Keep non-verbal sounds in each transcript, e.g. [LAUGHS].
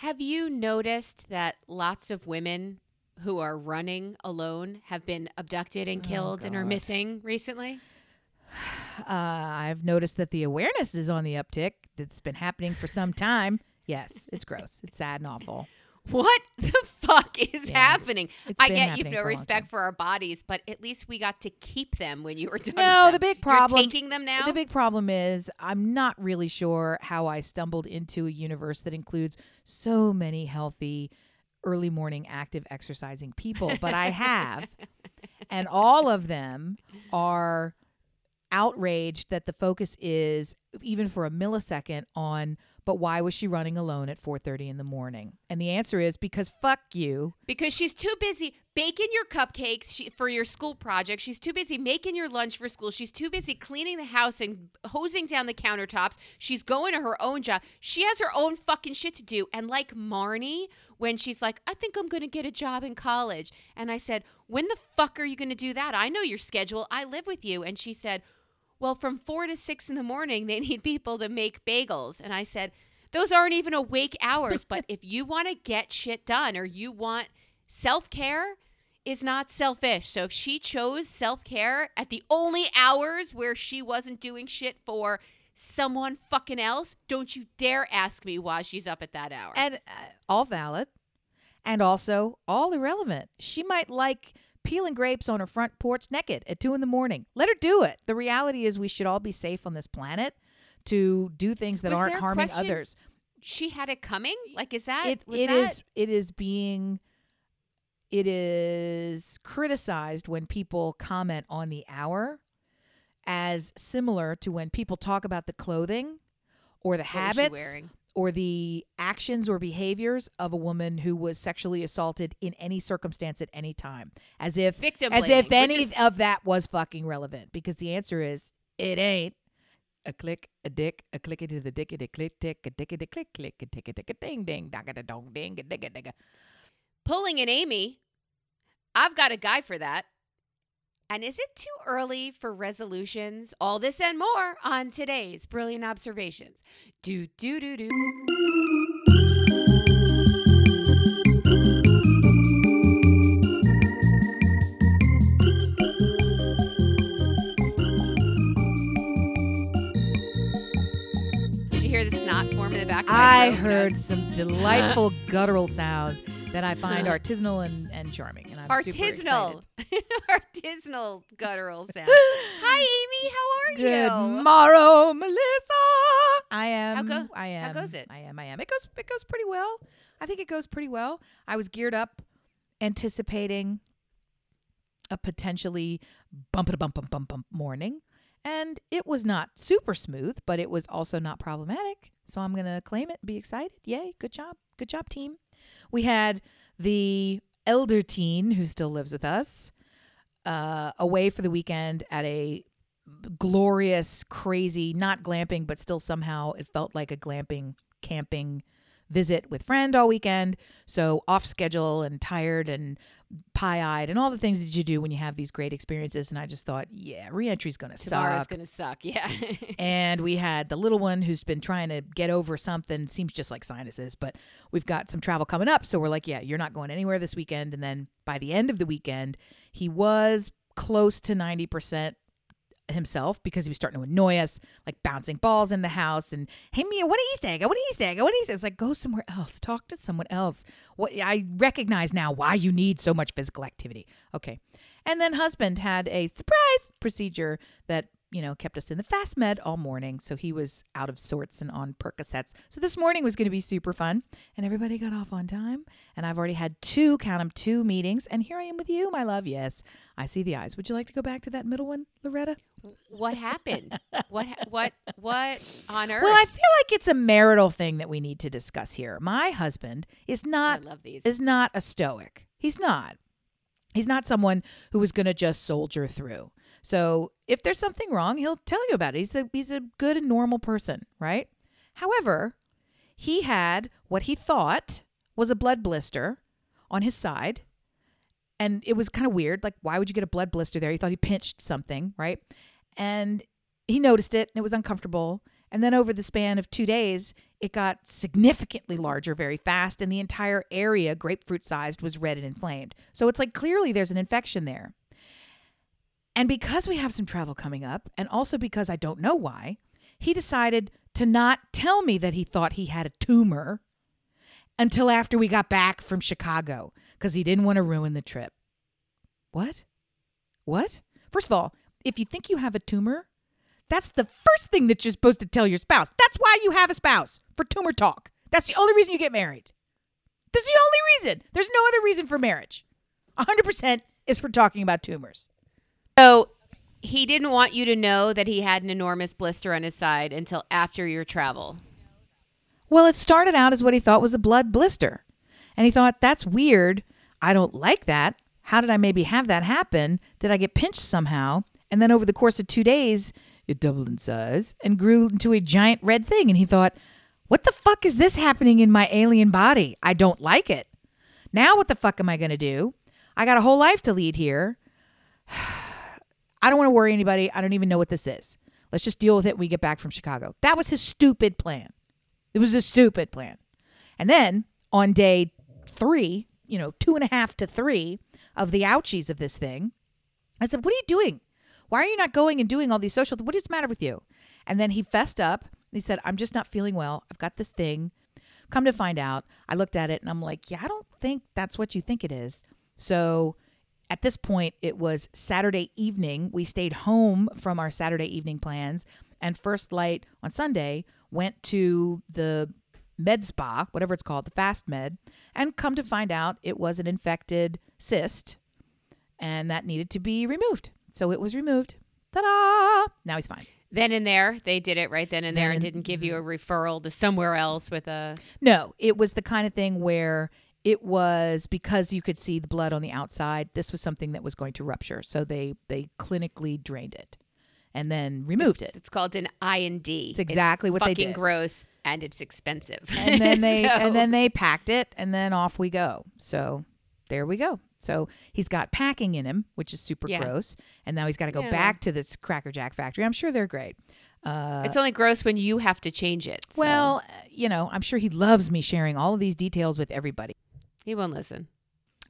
Have you noticed that lots of women who are running alone have been abducted and Oh, killed and are missing recently? [SIGHS] Uh, I've noticed that the awareness is on the uptick. It's been happening for some time. Yes, it's gross. It's sad and awful. [LAUGHS] What the fuck [LAUGHS] is Yeah. happening? It's I get you've no for a long respect for our bodies, but at least we got to keep them when you were done. No, the big problem- You're taking them now. The big problem is I'm not really sure how I stumbled into a universe that includes so many healthy, early morning active exercising people, but I have. [LAUGHS] and all of them are outraged that the focus is even for a millisecond on but why was she running alone at 4:30 in the morning? And the answer is because fuck you. because she's too busy baking your cupcakes for your school project. She's too busy making your lunch for school. She's too busy cleaning the house and hosing down the countertops. She's going to her own job. She has her own fucking shit to do. And like Marnie, when she's like, I think I'm going to get a job in college. And I said, When the fuck are you going to do that? I know your schedule. I live with you. And she said, Well, from four to six in the morning, they need people to make bagels. And I said, Those aren't even awake hours. but [LAUGHS] if you want to get shit done or you want self care, is not selfish. So if she chose self care at the only hours where she wasn't doing shit for someone fucking else, don't you dare ask me why she's up at that hour. And uh, all valid and also all irrelevant. She might like peeling grapes on her front porch naked at two in the morning. Let her do it. The reality is we should all be safe on this planet to do things that Was aren't harming question? others. she had it coming? Like, is that it, it that? is it is being it is criticized when people comment on the hour as similar to when people talk about the clothing or the what habits wearing? or the actions or behaviors of a woman who was sexually assaulted in any circumstance at any time as if Victim as if any is- of that was fucking relevant because the answer is it ain't a click a dick a clickety to the dickety click tick a dickety click click a tick a tick a ding ding dong a dong ding a dig a dig pulling an Amy. I've got a guy for that. And is it too early for resolutions? All this and more on today's Brilliant Observations. Do, do, do, do. I throat? heard some delightful [LAUGHS] guttural sounds that I find [LAUGHS] artisanal and, and charming and I'm super artisanal, [LAUGHS] artisanal guttural sounds. Hi, Amy. How are Good you? Good morrow, Melissa. I am. go- I how am. goes it? I am. I am. It goes. It goes pretty well. I think it goes pretty well. I was geared up, anticipating a potentially bump a bump bump bump bump morning, and it was not super smooth, but it was also not problematic. So I'm gonna claim it. Be excited. Yay! Good job. Good job, team. We had the elder teen who still lives with us uh, away for the weekend at a glorious, crazy, not glamping, but still somehow it felt like a glamping, camping visit with friend all weekend. So off schedule and tired and pie eyed and all the things that you do when you have these great experiences. And I just thought, yeah, reentry's gonna Tomorrow's suck. gonna suck. Yeah. [LAUGHS] and we had the little one who's been trying to get over something seems just like sinuses but we've got some travel coming up so we're like yeah you're not going anywhere this weekend and then by the end of the weekend he was close to 90% himself because he was starting to annoy us like bouncing balls in the house and hey Mia what are you saying what are you saying what are you saying it's like go somewhere else. Talk to someone else. What I recognize now why you need so much physical activity. Okay. And then husband had a surprise procedure that you know kept us in the fast med all morning so he was out of sorts and on percocets so this morning was going to be super fun and everybody got off on time and i've already had two count 'em two meetings and here i am with you my love yes i see the eyes would you like to go back to that middle one loretta what happened? What? What? What on earth? well i feel like it's a marital thing that we need to discuss here my husband is I not love these. is not a stoic. He's not. He's not someone who is going to just soldier through. So if there's something wrong, he'll tell you about it. He's a he's a good and normal person, right? However, he had what he thought was a blood blister on his side. And it was kind of weird. Like, why would you get a blood blister there? He thought he pinched something, right? And he noticed it and it was uncomfortable. And then over the span of two days, it got significantly larger very fast, and the entire area, grapefruit sized, was red and inflamed. So it's like clearly there's an infection there. And because we have some travel coming up, and also because I don't know why, he decided to not tell me that he thought he had a tumor until after we got back from Chicago because he didn't want to ruin the trip. What? What? First of all, if you think you have a tumor, that's the first thing that you're supposed to tell your spouse. That's why you have a spouse for tumor talk. That's the only reason you get married. That's the only reason. There's no other reason for marriage. 100% is for talking about tumors. So he didn't want you to know that he had an enormous blister on his side until after your travel. Well, it started out as what he thought was a blood blister. And he thought, that's weird. I don't like that. How did I maybe have that happen? Did I get pinched somehow? And then over the course of two days, it doubled in size and grew into a giant red thing. And he thought, what the fuck is this happening in my alien body? I don't like it. Now, what the fuck am I going to do? I got a whole life to lead here. [SIGHS] [SIGHS] I don't want to worry anybody. I don't even know what this is. Let's just deal with it when we get back from Chicago. That was his stupid plan. It was a stupid plan. And then on day three, you know, two and a half to three of the ouchies of this thing, I said, What are you doing? Why are you not going and doing all these social? Th- what is the matter with you? And then he fessed up. He said, I'm just not feeling well. I've got this thing. Come to find out, I looked at it and I'm like, Yeah, I don't think that's what you think it is. So at this point, it was Saturday evening. We stayed home from our Saturday evening plans, and First Light on Sunday went to the med spa, whatever it's called, the fast med, and come to find out it was an infected cyst and that needed to be removed. So it was removed. Ta da! Now he's fine. Then and there, they did it right then and there Then and and- didn't give you a referral to somewhere else with a. No, it was the kind of thing where it was because you could see the blood on the outside. This was something that was going to rupture, so they they clinically drained it and then removed it. It's called an I and D. It's exactly what they fucking did. gross and it's expensive. And then [LAUGHS] they So- and then they packed it and then off we go. So there we go. So he's got packing in him, which is super Yeah. gross, and now he's got to go Yeah. back to this Cracker Jack factory. I'm sure they're great. Uh, it's only gross when you have to change it. so well, uh, you know, I'm sure he loves me sharing all of these details with everybody. He won't listen.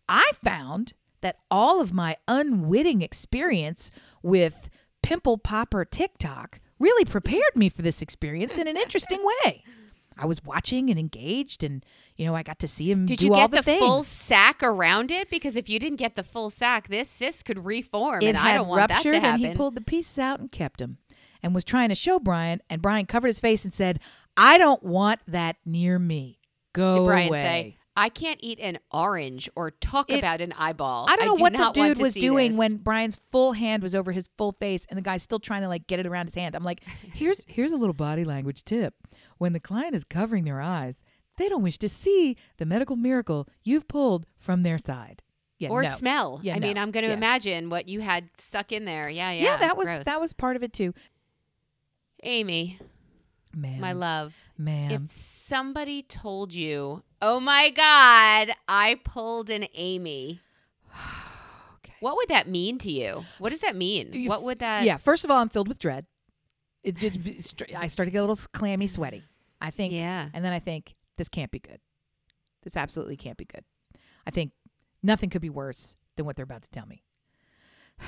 I found that all of my unwitting experience with pimple popper TikTok really prepared me for this experience in an interesting way. I was watching and engaged, and you know, I got to see him Did do you all get the, the, full sack around it? Because if you didn't get the full sack, this cyst could reform, it and had I don't want that to happen. and he pulled the pieces out and kept them, and was trying to show Brian, and Brian covered his face and said, "I don't want that near me. Go Did Brian away." say, "I can't eat an orange or talk It- about an eyeball." I don't know do what the dude was doing this." when Brian's full hand was over his full face and the guy's still trying to like get it around his hand. I'm like, [LAUGHS] here's here's a little body language tip. When the client is covering their eyes, they don't wish to see the medical miracle you've pulled from their side. Yeah, or no. smell. Yeah, I mean. I'm going to Yeah. imagine what you had stuck in there. Yeah, yeah. Yeah, that was gross. that was part of it too. Amy, Man, my love. man. If somebody told you, "Oh my God, I pulled an Amy," [SIGHS] okay. what would that mean to you? What does that mean? You What would that? yeah, first of all, I'm filled with dread. It just I start to get a little clammy, sweaty. I think Yeah. And then I think this can't be good. This absolutely can't be good. I think nothing could be worse than what they're about to tell me. [SIGHS]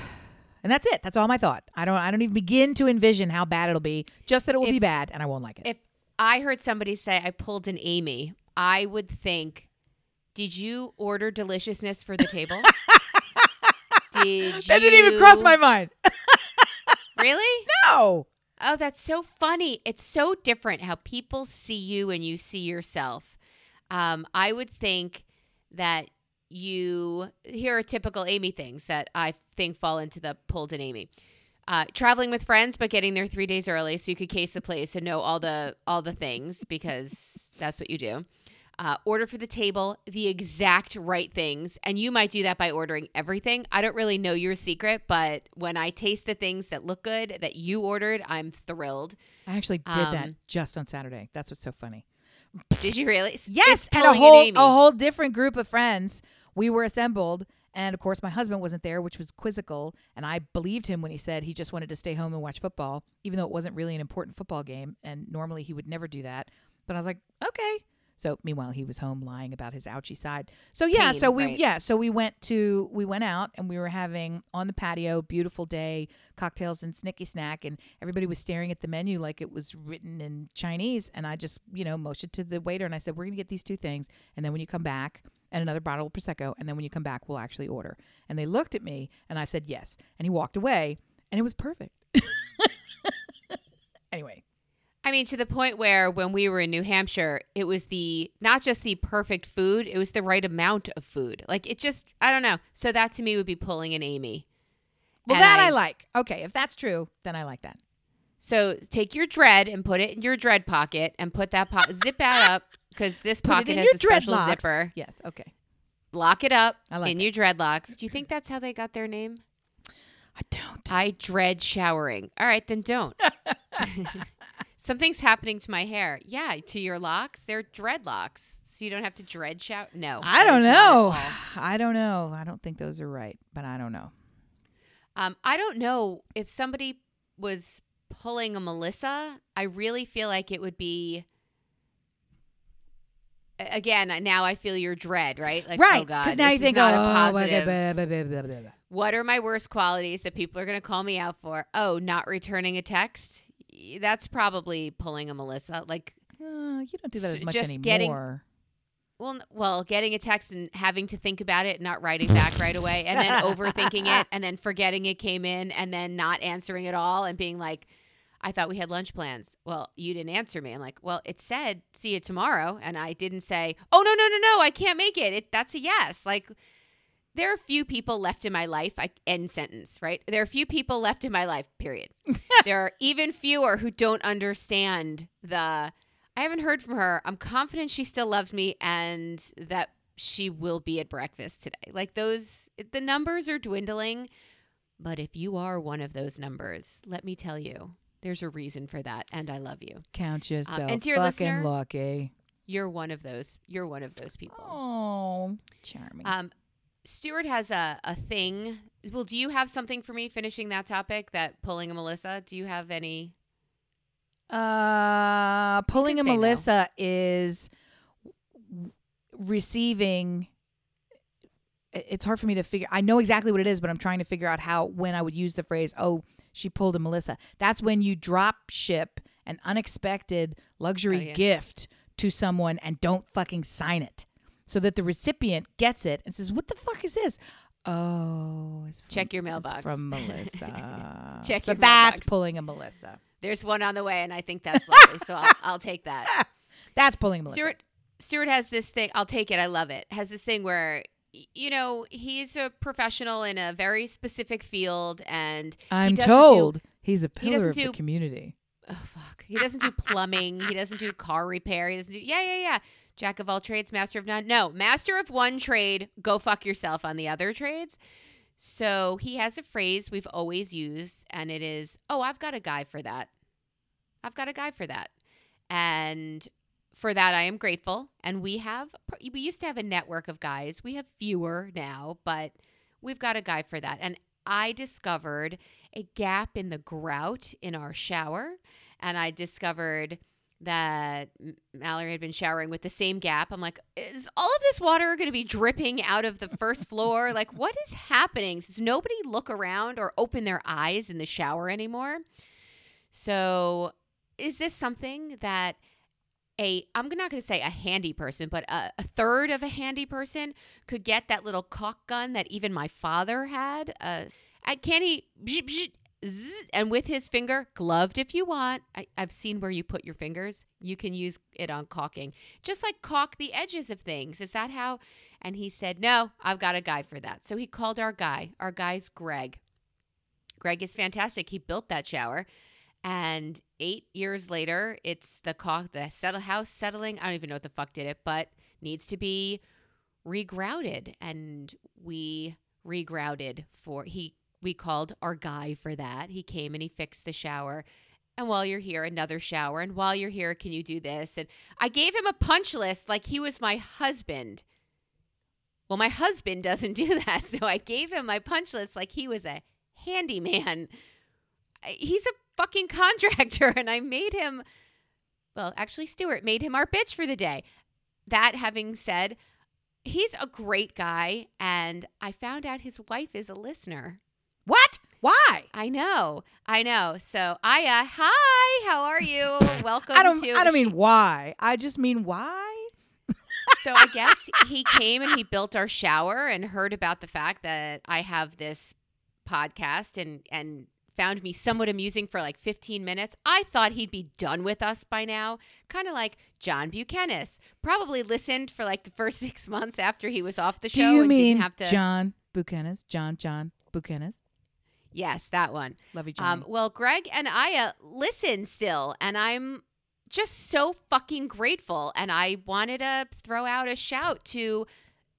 And that's it. That's all my thought. I don't I don't even begin to envision how bad it'll be. Just that it will be bad and I won't like it. If I heard somebody say I pulled an Amy, I would think, "Did you order deliciousness for the table?" [LAUGHS] Did that didn't even cross my mind. [LAUGHS] Really? no. Oh, that's so funny. It's so different how people see you and you see yourself. Um, I would think that you here are typical Amy things that I think fall into the pulled an Amy. Uh, traveling with friends, but getting there three days early so you could case the place and know all the all the things because that's what you do. Uh, order for the table the exact right things, and you might do that by ordering everything. I don't really know your secret, but when I taste the things that look good that you ordered, I'm thrilled. I actually did that Um, just on Saturday. That's what's so funny. Did you really? [LAUGHS] Yes, and a whole a whole different group of friends. We were assembled, and of course, my husband wasn't there, which was quizzical. And I believed him when he said he just wanted to stay home and watch football, even though it wasn't really an important football game. And normally he would never do that. But I was like, okay. So meanwhile, he was home lying about his ouchy side. So yeah, Pain, so we right. yeah, so we went to we went out and we were having on the patio, beautiful day, cocktails and snicky snack, and everybody was staring at the menu like it was written in Chinese. And I just you know motioned to the waiter and I said, we're gonna get these two things, and then when you come back. And another bottle of prosecco, and then when you come back, we'll actually order. And they looked at me, and I said yes. And he walked away, and it was perfect. [LAUGHS] anyway, I mean, to the point where when we were in New Hampshire, it was the not just the perfect food, it was the right amount of food. Like it just, I don't know. So that to me would be pulling an Amy. well, And that I, like. Okay, if that's true, then I like that. So take your dread and put it in your dread pocket and put that po- zip that [LAUGHS] up because this Put pocket has a special zipper. Yes. Okay. Lock it up I like in it. your dreadlocks. Do you think that's how they got their name? I don't. I dread showering. All right, then don't. [LAUGHS] [LAUGHS] Something's happening to my hair. Yeah, to your locks, they're dreadlocks. So you don't have to dread shower. No, I don't is not at [SIGHS] know. I don't know. I don't think those are right, but I don't know. Um, I don't know if somebody was pulling a Melissa. I really feel like it would be. Again, now I feel your dread, right? Like, right. oh god, Because now you think, not oh, a positive. blah, blah, blah. What are my worst qualities that people are going to call me out for? Oh, not returning a text. That's probably pulling a Melissa. Like, Uh, you don't do that as much just anymore. getting- well, well, getting a text and having to think about it, not writing back right away, and then overthinking it, [LAUGHS] and then forgetting it came in, and then not answering at all, and being like, "I thought we had lunch plans." Well, you didn't answer me. I'm like, "Well, it said see you tomorrow," and I didn't say, "Oh no, no, no, no, I can't make it." It that's a yes. Like, there are a few people left in my life. I end sentence. Right? There are a few people left in my life. Period. [LAUGHS] there are even fewer who don't understand the. I haven't heard from her. I'm confident she still loves me and that she will be at breakfast today. Like those, the numbers are dwindling. But if you are one of those numbers, let me tell you, there's a reason for that. And I love you. Count yourself and to your fucking listener- lucky. You're one of those. You're one of those people. Oh, charming. Um, Stuart has a, a thing. Well, do you have something for me finishing that topic, that pulling a Melissa? Do you have any? Uh, pulling a say no. Melissa is receiving. It's hard for me to figure. I know exactly what it is, but I'm trying to figure out how when I would use the phrase "Oh, she pulled a Melissa." That's when you drop ship an unexpected luxury Oh, yeah. gift to someone and don't fucking sign it, so that the recipient gets it and says, "What the fuck is this?" Oh, it's from, Check your mailbox. from [LAUGHS] Melissa. Check so your that's mailbox. pulling a Melissa. There's one on the way, and I think that's lovely. so I'll, [LAUGHS] I'll take that. [LAUGHS] That's pulling a Melissa. Stuart Stuart has this thing. I'll take it. I love it. Has this thing where you know he's a professional in a very specific field, and I'm doesn't do- told he's a pillar of the community. oh fuck, he doesn't do plumbing. he doesn't do car repair. He doesn't do yeah yeah yeah. Jack of all trades, master of none. No, master of one trade. Go fuck yourself on the other trades. So he has a phrase we've always used, and it is, "Oh, I've got a guy for that. I've got a guy for that." And for that, I am grateful. And we have, we used to have a network of guys. We have fewer now, but we've got a guy for that. And I discovered a gap in the grout in our shower. And I discovered that Mallory had been showering with the same gap. I'm like, is all of this water going to be dripping out of the first floor? [LAUGHS] Like, what is happening? Does nobody look around or open their eyes in the shower anymore? So, is this something that a I'm not going to say a handy person, but a, a third of a handy person could get that little caulk gun that even my father had? Uh, I can he zzz, and with his finger gloved if you want. I, I've seen where you put your fingers. You can use it on caulking, just like caulk the edges of things. Is that how? And he said, "No, I've got a guy for that." So he called our guy. Our guy's Greg. Greg is fantastic. He built that shower. And eight years later, it's the caulk, the settle house settling. I don't even know what the fuck did it, but needs to be regrouted. And we regrouted for he. We called our guy for that. He came and he fixed the shower. And while you're here, another shower. And while you're here, can you do this? And I gave him a punch list like he was my husband. Well, my husband [LAUGHS] doesn't do that. So I gave him my punch list like he was a handyman. He's a fucking [LAUGHS] contractor and I made him well, actually, Stuart made him our bitch for the day. That having said, he's a great guy, and I found out his wife is a listener. What? Why? I know, I know. So, Aya, hi, how are you? [LAUGHS] Welcome. I don't. To, I don't mean why. I just mean why. [LAUGHS] so I guess he came and he built our shower and heard about the fact that I have this podcast and and found me somewhat amusing for like 15 minutes. I thought he'd be done with us by now, kind of like John Buchanan. Probably listened for like the first [LAUGHS] 6 months after he was off the show Do you and mean didn't have to John Buchanan? John John Buchanan. Yes, that one. Love you, John. Um, well, Greg and Aya listen still, and I'm just so fucking grateful. And I wanted to throw out a shout to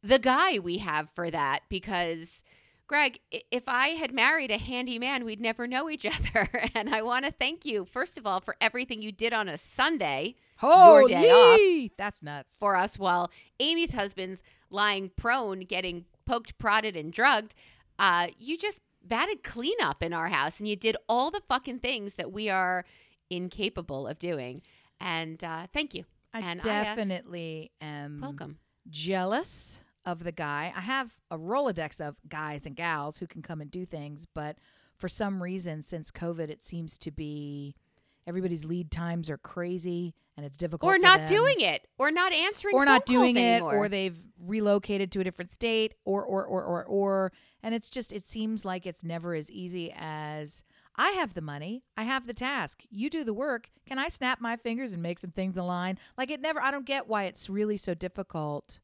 the guy we have for that because, Greg, if I had married a handy man, we'd never know each [LAUGHS] other. and I want to thank you, first of all, for everything you did on a Sunday your day Holy, that's nuts. for us while Amy's husband's lying prone, getting poked, prodded, and drugged. Uh, you just batted cleanup in our house and you did all the fucking things that we are incapable of doing. And uh, thank you. I And I, uh, definitely am Welcome. jealous of the guy. I have a Rolodex of guys and gals who can come and do things, but for some reason, since COVID, it seems to be everybody's lead times are crazy and it's difficult. Or not doing it, or not answering, or not doing it, anymore. or they've relocated to a different state, or or or or or, and it's just it seems like it's never as easy as I have the money, I have the task, you do the work. Can I snap my fingers and make some things align? Like it never. I don't get why it's really so difficult.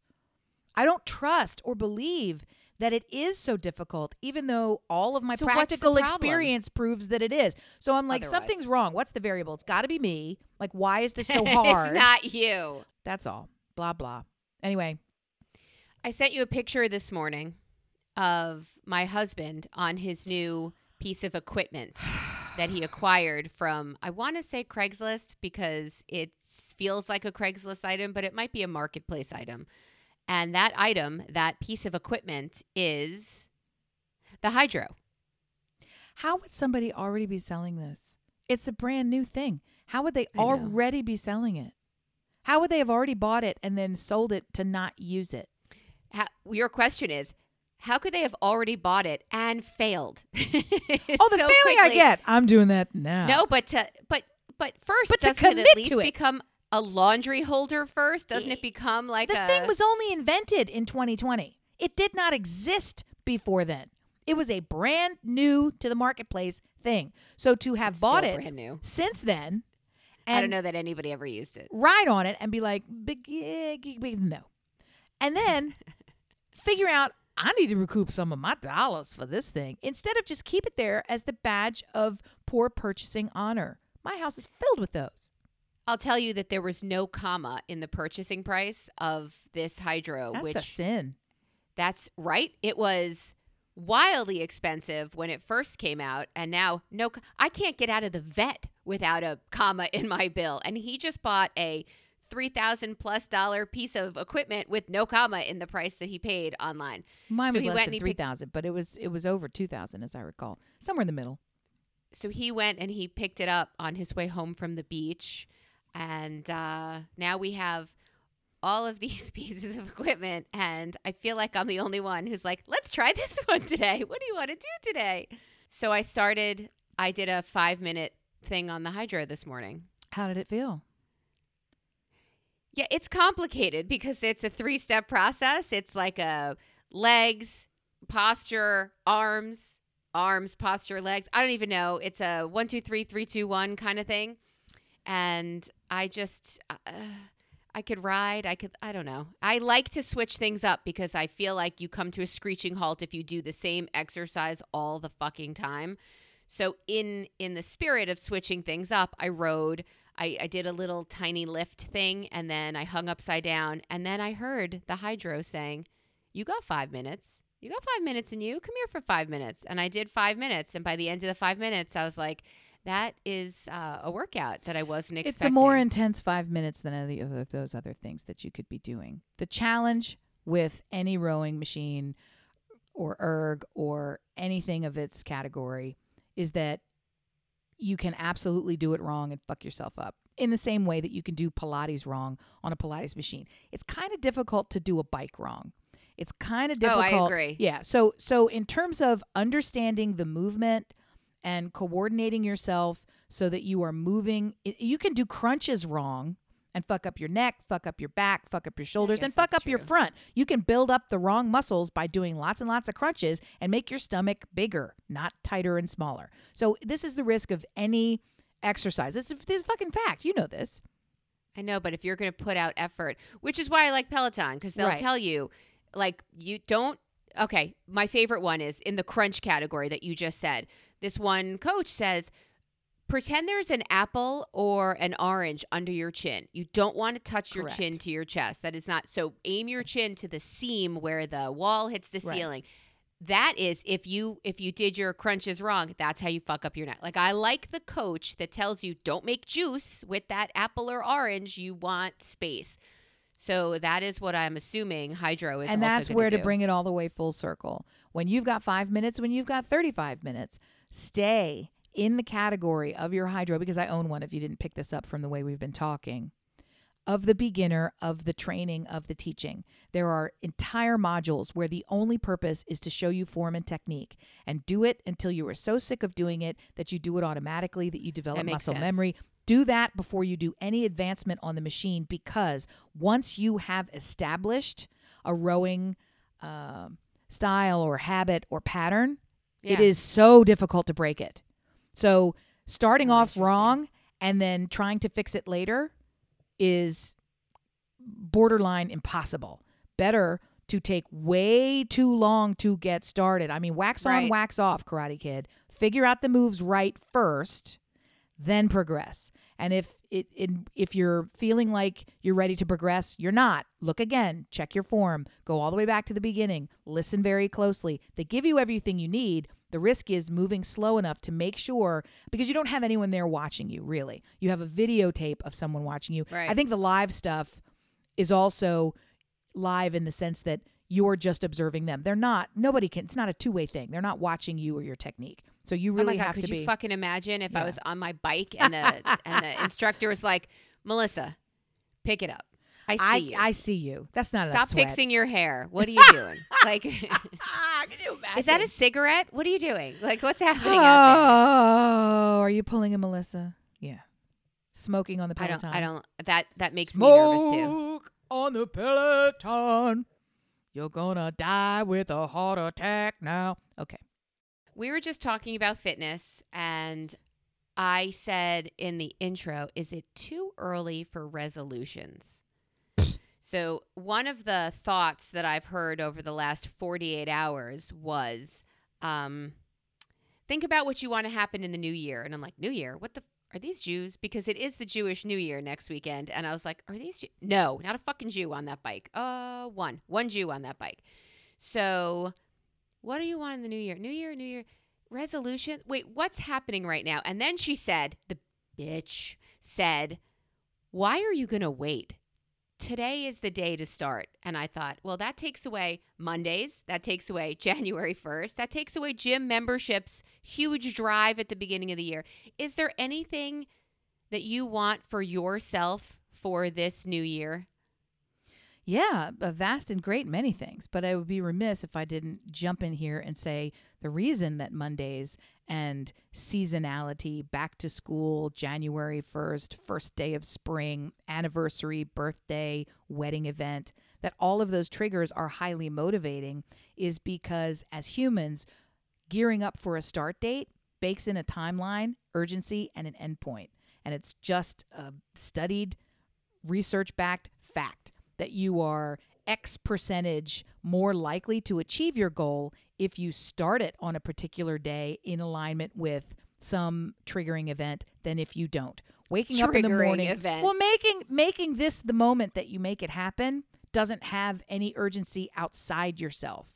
I don't trust or believe that it is so difficult, even though all of my So practical experience proves that it is. So I'm like, Otherwise. something's wrong. What's the variable? It's got to be me. Like, why is this so [LAUGHS] hard? it's not you. That's all. Blah blah. Anyway, I sent you a picture this morning of my husband on his new piece of equipment [SIGHS] that he acquired from, I want to say Craigslist because it feels like a Craigslist item, but it might be a marketplace item. And that item, that piece of equipment is the Hydro. how would somebody already be selling this? It's a brand new thing. How would they I know. already be selling it? How would they have already bought it and then sold it to not use it? How, your question is, how could they have already bought it and failed? [LAUGHS] Oh, the so failing I get. I'm doing that now. No, but to but but first, But to doesn't it at least to it. become a laundry holder first? Doesn't it become like the a thing was only invented in 2020. It did not exist before then. It was a brand new to the marketplace thing. So to have bought still it brand new? since then, I don't know that anybody ever used it. ride on it and be like, big, yeah, big, no. And then [LAUGHS] figure out, I need to recoup some of my dollars for this thing instead of just keep it there as the badge of poor purchasing honor. My house is filled with those. I'll tell you that there was no comma in the purchasing price of this hydro, That's which a sin. that's right. It was wildly expensive when it first came out, and now no, I can't get out of the vet without a comma [LAUGHS] in my bill. And he just bought a three thousand plus dollar piece of equipment with no comma in the price that he paid online. Mine So was less went than three picked- but it was it was over two thousand as I recall, somewhere in the middle. so he went and he picked it up on his way home from the beach and uh, now we have all of these [LAUGHS] pieces of equipment and i feel like i'm the only one who's like let's try this [LAUGHS] one today. What do you want to do today? So i started i did a five minute thing on the hydro this morning. How did it feel? yeah it's complicated because it's a three step process. It's like a legs posture arms arms posture legs. I don't even know. It's a one two three three two one kind of thing. And i just uh, i could ride i could i don't know i like to switch things up because i feel like you come to a screeching halt if you do the same exercise all the fucking time so in in the spirit of switching things up i rode I, I did a little tiny lift thing and then I hung upside down and then I heard the hydro saying, You got five minutes. You got five minutes in you. Come here for five minutes. And I did five minutes. And by the end of the five minutes, I was like, that is uh, a workout that I wasn't expecting. It's a more intense five minutes than any of those other things that you could be doing. The challenge with any rowing machine or erg or anything of its category is that you can absolutely do it wrong and fuck yourself up. in the same way that you can do Pilates wrong on a Pilates machine. It's kind of difficult to do a bike wrong. It's kind of difficult. Oh, I agree. Yeah. So so in terms of understanding the movement and coordinating yourself so that you are moving, you can do crunches wrong and fuck up your neck, fuck up your back, fuck up your shoulders, and fuck up your front. You can build up the wrong muscles by doing lots and lots of crunches and make your stomach bigger, not tighter and smaller. So this is the risk of any exercise. It's, it's a fucking fact. You know this. I know, but if you're going to put out effort, which is why I like Peloton because they'll Right. tell you, like, you don't. Okay, my favorite one is in the crunch category that you just said. This one coach says, pretend there's an apple or an orange under your chin. You don't want to touch your chin to your chest. That is not so. Aim your chin to the seam where the wall hits the Right. ceiling. That is if you if you did your crunches wrong, that's how you fuck up your neck. Like I like the coach that tells you don't make juice with that apple or orange. You want space. So that is what I'm assuming Hydro is. and that's where to bring it all the way full circle. When you've got five minutes, when you've got 35 minutes, stay in the category of your hydro because I own one if you didn't pick this up from the way we've been talking. Of the beginner, of the training, of the teaching. There are entire modules where the only purpose is to show you form and technique and do it until you are so sick of doing it that you do it automatically, that you develop makes muscle sense. memory. Do that before you do any advancement on the machine because once you have established a rowing um style or habit or pattern, it Yeah. is so difficult to break it. So starting Oh, off wrong and then trying to fix it later is borderline impossible. Better to take way too long to get started. I mean, wax on, Right. wax off, Karate Kid. Figure out the moves right first, then progress. And if it, it if you're feeling like you're ready to progress, you're not. Look again, check your form, go all the way back to the beginning, listen very closely. They give you everything you need. The risk is moving slow enough to make sure because you don't have anyone there watching you, really. You have a videotape of someone watching you. Right. I think the live stuff is also live in the sense that you're just observing them. They're not nobody can it's not a two-way thing. They're not watching you or your technique. So you oh really my god, have could to you be fucking imagine if I was on my bike and the [LAUGHS] and the instructor was like, Melissa, pick it up. I see I you. I see you. That's not Stop fixing your hair. [LAUGHS] What are you doing? like, is can [LAUGHS] you imagine? that a cigarette? What are you doing? Like, what's happening out Oh, are you pulling a Melissa? Yeah. Smoking on the there? I Peloton. don't. I don't. That that makes me nervous too. Smoke on the Peloton. You're gonna die with a heart attack now. Okay. We were just talking about fitness, and I said in the intro, is it too early for resolutions? so, one of the thoughts that I've heard over the last 48 hours was um, think about what you want to happen in the new year. And I'm like, New Year? What the? Are these Jews? Because it is the Jewish New Year next weekend. And I was like, are these Jew? No, not a fucking Jew on that bike. Uh, one. One Jew on that bike. So, what do you want in the new year? New year, new year, resolution. Wait, what's happening right now? And then she said, the bitch said, Why are you going to wait? Today is the day to start. And I thought, well, that takes away Mondays. That takes away [LAUGHS] January 1st. That takes away gym memberships, huge drive at the beginning of the year. Is there anything that you want for yourself for this new year? Yeah, a vast and great many things. But I would be remiss if I didn't jump in here and say the reason that Mondays and seasonality, back to school, January 1st, first day of spring, anniversary, birthday, wedding event, that all of those triggers are highly motivating is because as humans, gearing up for a start date bakes in a timeline, urgency, and an endpoint. And it's just a studied, research backed fact that you are X percentage more likely to achieve your goal if you start it on a particular day in alignment with some triggering event than if you don't. Waking up in the morning. event. Well, making making this the moment that you make it happen doesn't have any urgency outside yourself.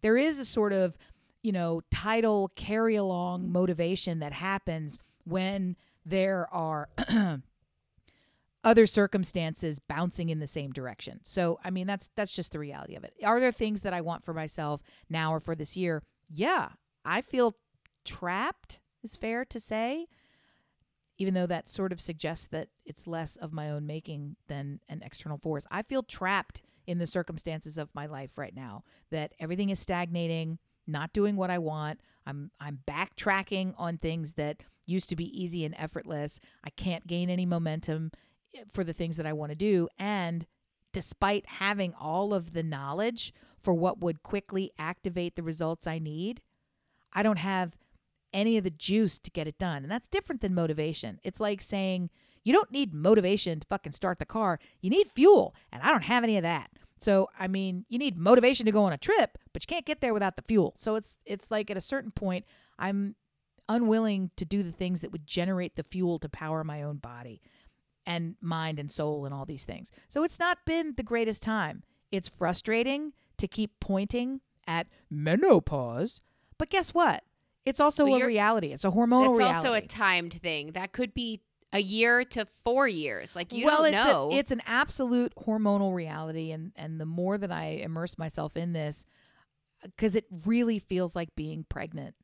There is a sort of, you know, tidal carry along motivation that happens when there are [CLEARS THROAT] other circumstances bouncing in the same direction. So, I mean, that's that's just the reality of it. Are there things that I want for myself now or for this year? Yeah, I feel trapped is fair to say even though that sort of suggests that it's less of my own making than an external force. I feel trapped in the circumstances of my life right now that everything is stagnating, not doing what I want. I'm I'm backtracking on things that used to be easy and effortless. I can't gain any momentum for the things that I want to do and despite having all of the knowledge for what would quickly activate the results I need, I don't have any of the juice to get it done. And that's different than motivation. It's like saying, you don't need motivation to fucking start the car. You need fuel. And I don't have any of that. So, I mean, you need motivation to go on a trip, but you can't get there without the fuel. So it's it's like at a certain point, I'm unwilling to do the things that would generate the fuel to power my own body and mind and soul and all these things. So it's not been the greatest time. It's frustrating to keep pointing at menopause, but guess what? It's also Well, a reality. It's a hormonal it's reality. It's also a timed thing. That could be a year to four years. Like you well, don't it's know. A, it's an absolute hormonal reality, and and the more that I immerse myself in this, uh, because it really feels like being pregnant.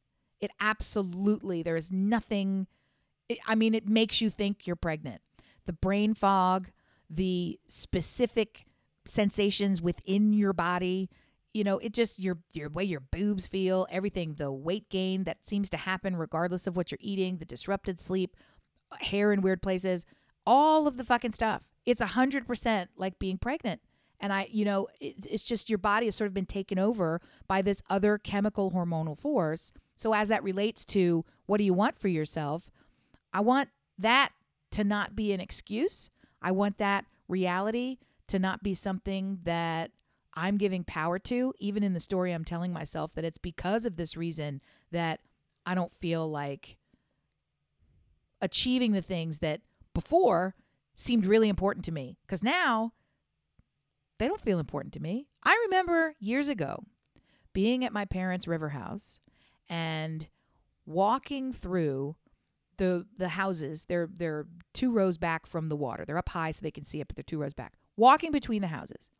It absolutely there is nothing. It, I mean, it makes you think you're pregnant. The brain fog, the specific sensations within your body. You know, it just your your way your boobs feel, everything, the weight gain that seems to happen regardless of what you're eating, the disrupted sleep, hair in weird places, all of the fucking stuff. It's a hundred percent like being pregnant. And I, you know, it, it's just your body has sort of been taken over by this other chemical hormonal force. So as that relates to what do you want for yourself, I want that to not be an excuse. I want that reality to not be something that I'm giving power to, even in the story I'm telling myself that it's because of this reason that I don't feel like achieving the things that before seemed really important to me. Because now they don't feel important to me. I remember years ago being at my parents' river house and walking through the the houses. They're they're two rows back from the water. They're up high so they can see it, but they're two rows back. Walking between the houses.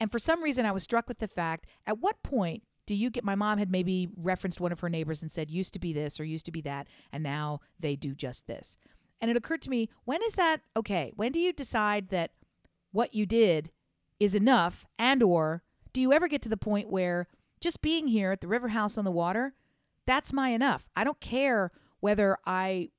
And for some reason I was struck with the fact at what point do you get my mom had maybe referenced one of her neighbors and said used to be this or used to be that and now they do just this. And it occurred to me, when is that okay? When do you decide that what you did is enough and or do you ever get to the point where just being here at the river house on the water, that's my enough. I don't care whether I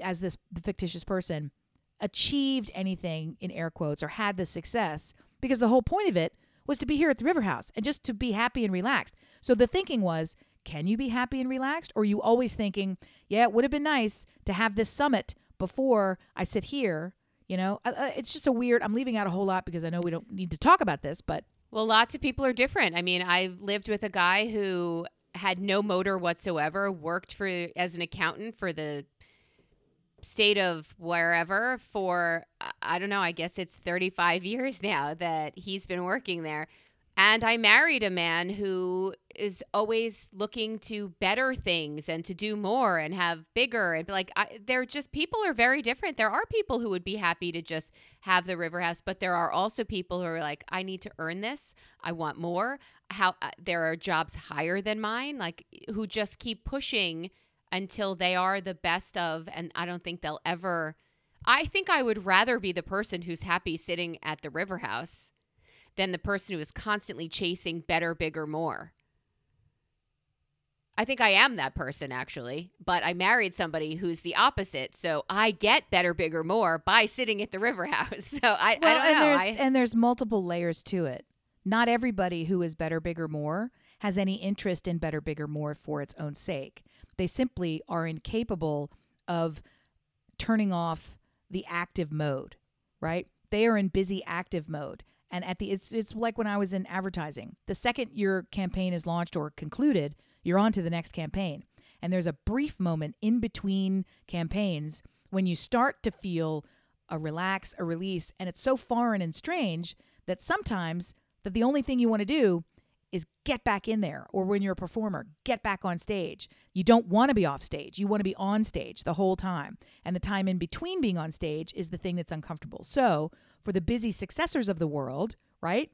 as this fictitious person achieved anything in air quotes or had the success because the whole point of it was to be here at the river house and just to be happy and relaxed. So the thinking was, can you be happy and relaxed or are you always thinking, yeah, it would have been nice to have this summit before I sit here, you know? It's just a weird I'm leaving out a whole lot because I know we don't need to talk about this, but Well, lots of people are different. I mean, I lived with a guy who had no motor whatsoever, worked for as an accountant for the state of wherever for I- don't know, I guess it's 35 [LAUGHS] years now that he's been working there. And I married a man who is always looking to better things and to do more and have bigger and like I, they're just people are very different. There are people who would be happy to just have the river house, but there are also people who are like, I need to earn this. I want more. How uh, there are jobs higher than mine, like who just keep pushing until they are the best of, and I don't think they'll ever. I think I would rather be the person who's happy sitting at the river house than the person who is constantly chasing better, bigger, more. I think I am that person actually, but I married somebody who's the opposite. So I get better, bigger, more by sitting at the river [LAUGHS] house. So I, Well, I don't and know. there's I, and there's multiple layers to it. Not everybody who is better, bigger, more has any interest in better, bigger, more for its own sake. They simply are incapable of turning off the active mode, right? They are in busy active mode. And at the it's it's like when I was in advertising. The second your campaign is launched or concluded, you're on to the next campaign. And there's a brief moment in between campaigns when you start to feel a relax, a release, and it's so foreign and strange that sometimes that the only thing you want to do is get back in there or when you're a performer get back on stage you don't want to be off stage you want to be on stage the whole time and the time in between being on stage is the thing that's uncomfortable so for the busy successors of the world right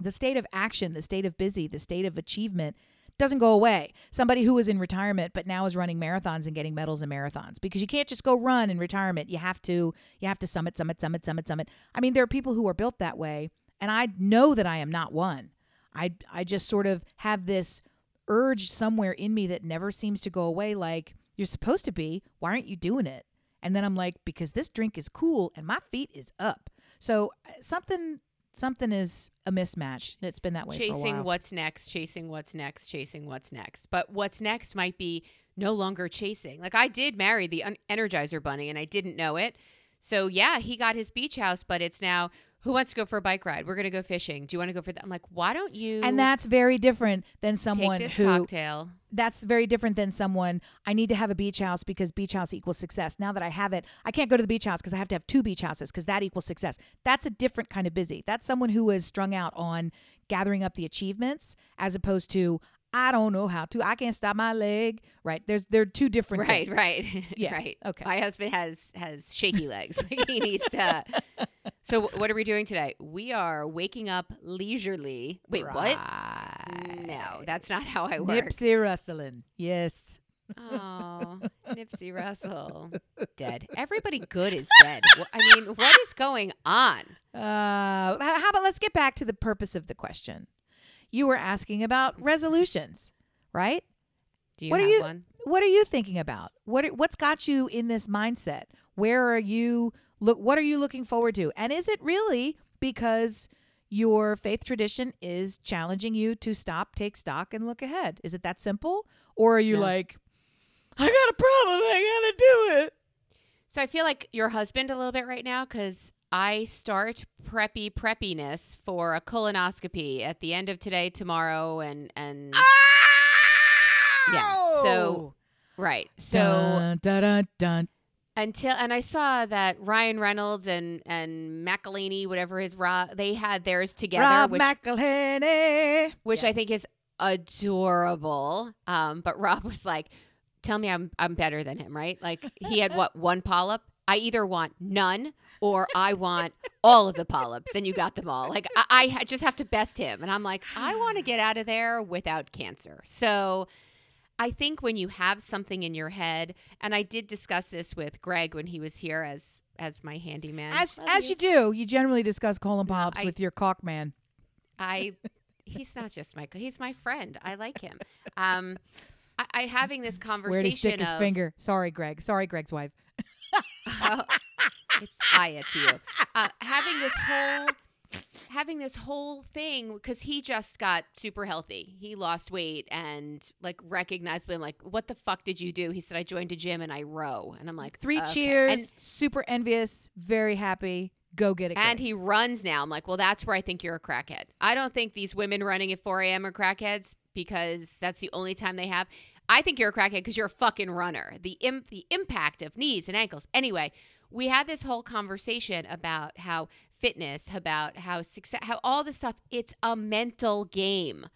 the state of action the state of busy the state of achievement doesn't go away. Somebody who was in retirement but now is running marathons and getting medals in marathons because you can't just go run in retirement. You have to you have to summit, summit, summit, summit, summit. I mean, there are people who are built that way, and I know that I am not one. I I just sort of have this urge somewhere in me that never seems to go away like you're supposed to be. Why aren't you doing it? And then I'm like because this drink is cool and my feet is up. So uh, something something is a mismatch. It's been that way for a chasing what's next, chasing what's next, chasing what's next. But what's next might be no longer chasing. Like I did marry the un- Energizer Bunny and I didn't know it. So yeah, he got his beach house, but it's now who wants to go for a bike ride? We're gonna go fishing. Do you want to go for that? I'm like, why don't you? and that's very different than someone who cocktail. that's very different than someone I need to have a beach house because beach house equals success. Now that I have it, I can't go to the beach house because I have to have two beach houses because that equals success. That's a different kind of busy. That's someone who is strung out on gathering up the achievements as opposed to I don't know how to. I can't stop my leg. Right? There's they're two different Right, things. right, [LAUGHS] Yeah, right. okay. My husband has has shaky legs. Like, [LAUGHS] he needs to. So what are we doing today? We are waking up leisurely. Wait, what? No, that's not how I work. Nipsey rustling. Yes. Oh, [LAUGHS] Nipsey Russell, dead. Everybody good is dead. I mean, what is going on? Uh, how about let's get back to the purpose of the question. You were asking about resolutions, right? Do you What are you- one? What are you thinking about? What what's got you in this mindset? Where are you look what are you looking forward to? And is it really because your faith tradition is challenging you to stop, take stock and look ahead? Is it that simple? Or are you No. like I got a problem, I got to do it. So I feel like your husband a little bit right now because I start preppy preppiness for a colonoscopy at the end of today, tomorrow, and and Yeah, so- right. So dun, dun, dun, until and I saw that Ryan Reynolds and and McElhenney, whatever his Rob, they had theirs together, Rob which which I think is adorable. Um, but Rob was like, "Tell me I'm I'm better than him, right? Like he had [LAUGHS] what one polyp. I either want none or I want all of the polyps, and you got them all. Like I, I just have to best him, and I'm like, I want to get out of there without cancer. So. I think when you have something in your head, and I did discuss this with Greg when he was here as as my handyman. As Love as you do, you generally discuss colon polyps I- with your cock man. I he's not just my he's my friend. I like him. Um, I, I having this conversation Where to stick his finger. Sorry, Greg. Sorry, Greg's wife. [LAUGHS] it's Aya to you. Uh, having this whole having this whole thing because he just got super healthy. He lost weight and like recognizably, I'm like, what the fuck did you do? He said, I joined a gym and I row, and I'm like, Three okay. cheers. And, super envious. Very happy. Go get it. and he runs now. I'm like, well, that's where I think you're a crackhead. I don't think these women running at 4 a.m. are crackheads because that's the only time they have. I think you're a crackhead because you're a fucking runner. The Im- the impact of knees and ankles. Anyway, we had this whole conversation about how fitness, about how success, how all this stuff. It's a mental game.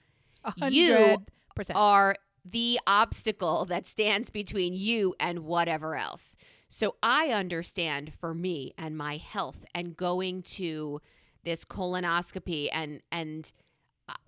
You hundred percent. Are the obstacle that stands between you and whatever else. So I understand for me and my health and going to this colonoscopy and and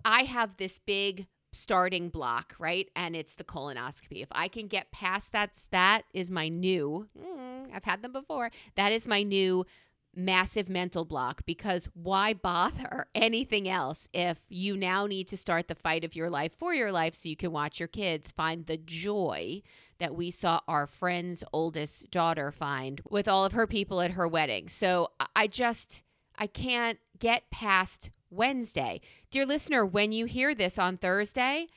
I have this big starting block, right? And it's the colonoscopy. If I can get past that, that is my new. mm, I've had them before. That is my new massive mental block because why bother [LAUGHS] anything else if you now need to start the fight of your life for your life so you can watch your kids find the joy that we saw our friend's oldest daughter find with all of her people at her wedding. So I- I just I can't get past Wednesday. Dear listener, when you hear this on Thursday,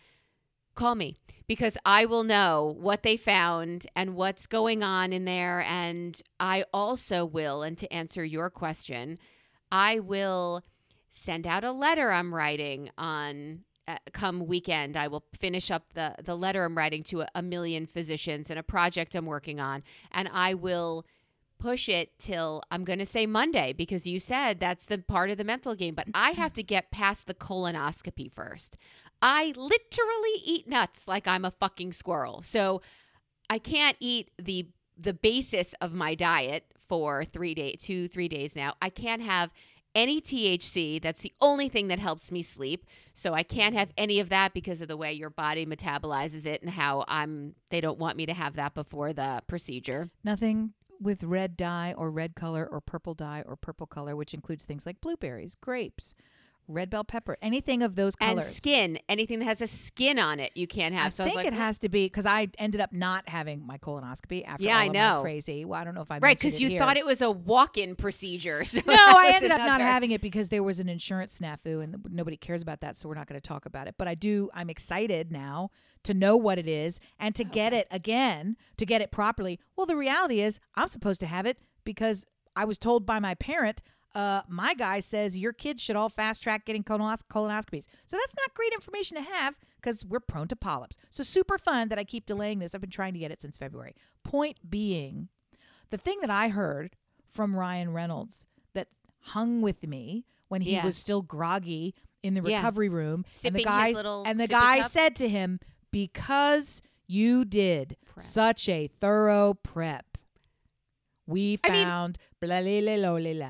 call me because I will know what they found and what's going on in there. And I also will, and to answer your question, I will send out a letter I'm writing on. Uh, come weekend, I will finish up the the letter I'm writing to a, a million physicians and a project I'm working on, and I will push it till I'm going to say Monday because you said that's the part of the mental game. But I have to get past the colonoscopy first. I literally eat nuts like I'm a fucking squirrel. So I can't eat the the basis of my diet for three days, two, three days now. I can't have any THC. That's the only thing that helps me sleep. So I can't have any of that because of the way your body metabolizes it and how I'm they don't want me to have that before the procedure. Nothing with red dye or red color or purple dye or purple color, which includes things like blueberries, grapes, red bell pepper, anything of those colors. And skin, anything that has a skin on it, you can't have. I so think I like, it has to be because I ended up not having my colonoscopy after Yeah, I know. crazy. Well, I don't know if I right because you here. thought it was a walk-in procedure. [LAUGHS] So No, I ended up not having it because there was an insurance snafu, and nobody cares about that, so we're not going to talk about it. But I do. I'm excited now to know what it is and to get it again, to get it properly. Well, the reality is, I'm supposed to have it because I was told by my parent. Uh, my guy says your kids should all fast track getting colonos- colonoscopies. So that's not great information to have because we're prone to polyps. So super fun that I keep delaying this. I've been trying to get it since February. Point being, the thing that I heard from Ryan Reynolds that hung with me when he Yeah. was still groggy in the Yeah. recovery room, and the guy and the guy cup. said to him, "Because you did Prep. such a thorough prep, we I mean- found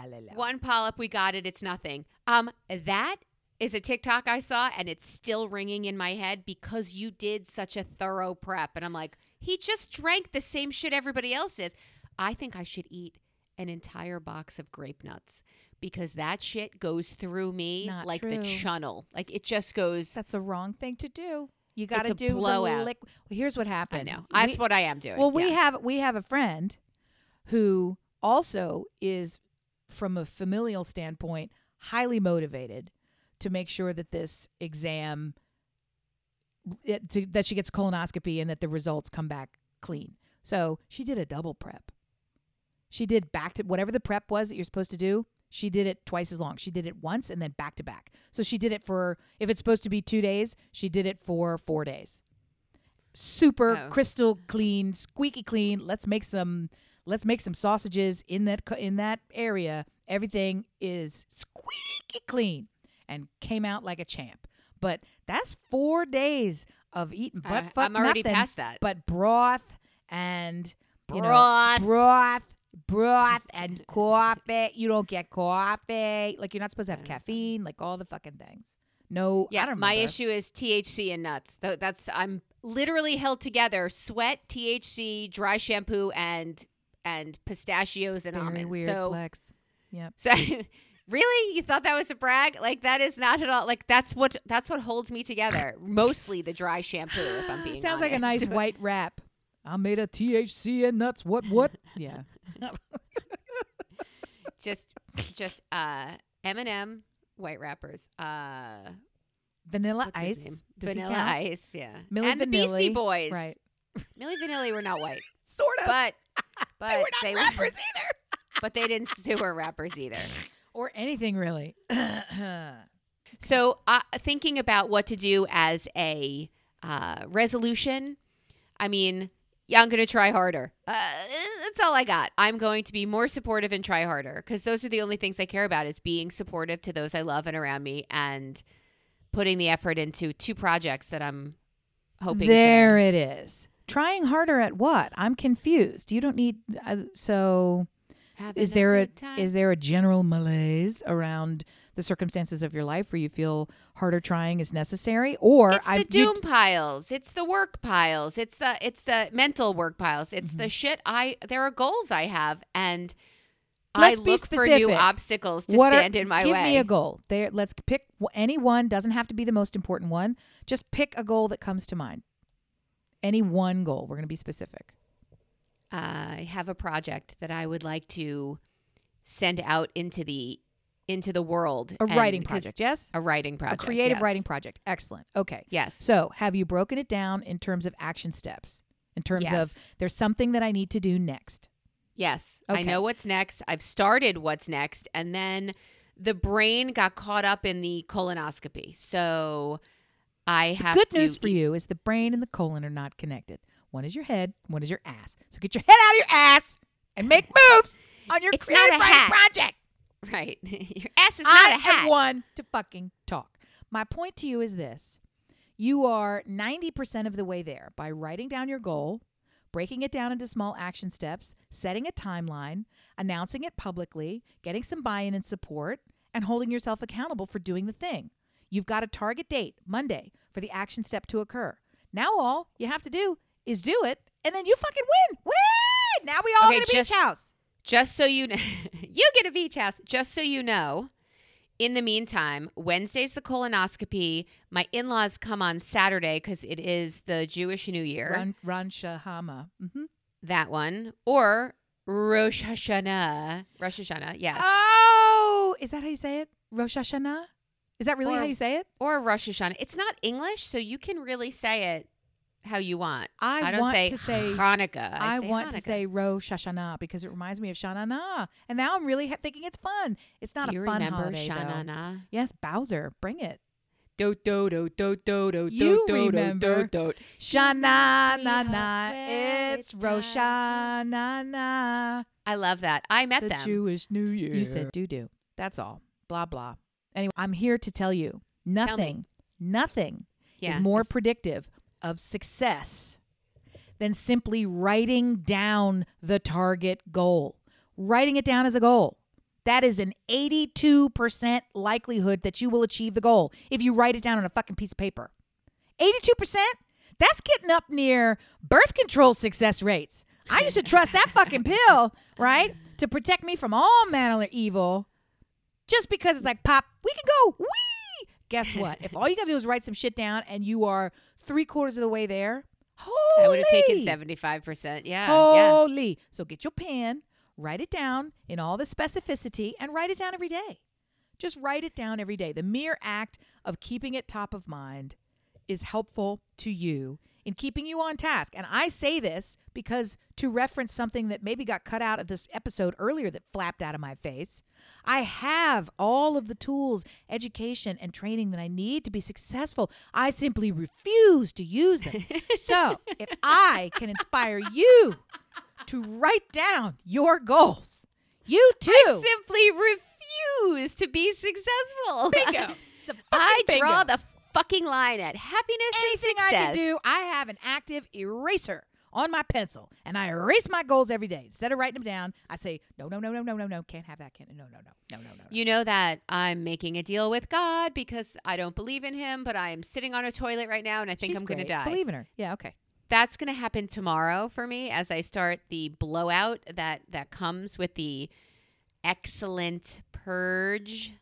la, la." One polyp, we got it. It's nothing. Um, that is a TikTok I saw, and it's still ringing in my head because you did such a thorough prep. And I'm like, he just drank the same shit everybody else is. I think I should eat an entire box of grape nuts because that shit goes through me Not like the true. channel. Like it just goes. That's the wrong thing to do. You got to do the blowout. liquid. Well, here's what happened. I know. That's We- what I am doing. Well, we yeah. have we have a friend who also is from a familial standpoint highly motivated to make sure that this exam it, to, that she gets colonoscopy and that the results come back clean. So, she did a double prep. She did back to whatever the prep was that you're supposed to do. She did it twice as long. She did it once and then back to back. So she did it for if it's supposed to be 2 days, she did it for 4 days super Oh. crystal clean, squeaky clean. Let's make some let's make some sausages in that in that area. Everything is squeaky clean and came out like a champ. But that's 4 days of eating butt I, fuck I'm already nothing past that. but broth and you know, Broth. Broth and coffee. You don't get coffee. Like you're not supposed to have caffeine, like all the fucking things. No, I Yeah, don't my issue is THC and nuts. That's I'm literally held together: sweat, THC, dry shampoo, and and pistachios and Very almonds. weird so, flex. Yep. [LAUGHS] so really, you thought that was a brag? Like that is not at all. Like that's what that's what holds me together. Mostly the dry shampoo. If I'm [SIGHS] being Sounds like a nice [LAUGHS] white rap. I made a THC and nuts. What? What? [LAUGHS] yeah. [LAUGHS] just just uh Eminem white wrappers. Uh, Vanilla ice. Vanilla? Ice. Yeah, Milli and the Beastie Boys. Right. [LAUGHS] Milli Vanilli were not white, Sort of. but but they were not they rappers either. but they didn't. They were rappers either. Or anything really. [CLEARS THROAT] So, uh, thinking about what to do as a uh, resolution, I mean, yeah, I'm going to try harder. Uh, that's all I got. I'm going to be more supportive and try harder because those are the only things I care about is being supportive to those I love and around me and putting the effort into two projects that I'm hoping. there it is. Trying harder at what? I'm confused. You don't need. Uh, so, Having is there a time. is there a general malaise around the circumstances of your life where you feel harder trying is necessary, or It's the I've doom piles. It's the work piles. It's the it's the mental work piles. It's Mm-hmm. the shit I there are goals I have and Let's I be look for new obstacles to what are- stand in my give way. me a goal. There, let's pick any one. Doesn't have to be the most important one. Just pick a goal that comes to mind. Any one goal. We're going to be specific. I have a project that I would like to send out into the into the world. A writing project. Yes. A writing project. a creative yes. writing project. Excellent. Okay. Yes. So, have you broken it down in terms of action steps? In terms Yes. of there's something that I need to do next. Yes. I Okay. know what's next. I've started what's next. And then the brain got caught up in the colonoscopy. So I have Good to news for eat- you is the brain and the colon are not connected. One is your head, one is your ass. So get your head out of your ass and make [LAUGHS] moves on your It's creative writing project. [LAUGHS] Right. [LAUGHS] Your ass is not a hat. am one to fucking talk. My point to you is this. You are 90% of the way there by writing down your goal, breaking it down into small action steps, setting a timeline, announcing it publicly, getting some buy in and support, and holding yourself accountable for doing the thing. You've got a target date, Monday, for the action step to occur. Now all you have to do is do it, and then you fucking win. Win! Now we all Okay, get a beach house. Just so you know, [LAUGHS] you get a beach house. Just so you know, in the meantime, Wednesday's the colonoscopy. My in laws come on Saturday because it is the Jewish New Year. Ran, Ran Shahama. hmm That one. Or Rosh Hashanah. Rosh Hashanah, yes. Oh, is that how you say it? Rosh Hashanah? Is that really Or- how you say it? or Rosh Hashanah. It's not English, so you can really say it how you want. I, don't want say to say Hanukkah. I, say want to say Rosh Hashanah because it reminds me of Sha Na Na, and now I'm really ha- thinking it's fun. It's not Do a fun remember holiday, though. Sha Na Na? Yes, Bowser, bring it. Do do do do do do You do do remember. do do. Shana na na, it's it's Rosh time Hashanah, I love that. I met the them. Jewish New Year. You said doo doo. That's all. Blah blah. Anyway, I'm here to tell you nothing, nothing yeah, is more predictive of success than simply writing down the target goal. Writing it down as a goal. That is an 82% likelihood that you will achieve the goal if you write it down on a fucking piece of paper. 82%? That's getting up near birth control success rates. I used to trust that fucking [LAUGHS] pill, right? To protect me from all manner of evil. Just because it's like, pop, we can go. Wee! Guess what? If all you gotta do is write some shit down and you are three quarters of the way there, holy, I would have taken seventy five percent. Yeah, yeah. Holy. So get your pen, write it down in all the specificity, and write it down every day. Just write it down every day. The mere act of keeping it top of mind is helpful to you in keeping you on task. And I say this because to reference something that maybe got cut out of this episode earlier that flapped out of my face, I have all of the tools, education, and training that I need to be successful. I simply refuse to use them. [LAUGHS] so if I can inspire you to write down your goals, you [LAUGHS] too. Simply refuse to be successful. bingo. [LAUGHS] It's a fucking I draw the fucking line at happiness anything I can do, I have an active eraser on my pencil, and I erase my goals every day. Instead of writing them down, I say, no, no, no, no, no, no, no, can't have that, can't, no, no, no, no, no, no. no. You know that I'm making a deal with God because I don't believe in Him, but I am sitting on a toilet right now and I think She's I'm going to die. Believe in her. Yeah, okay. That's going to happen tomorrow for me as I start the blowout that that comes with the excellent purge,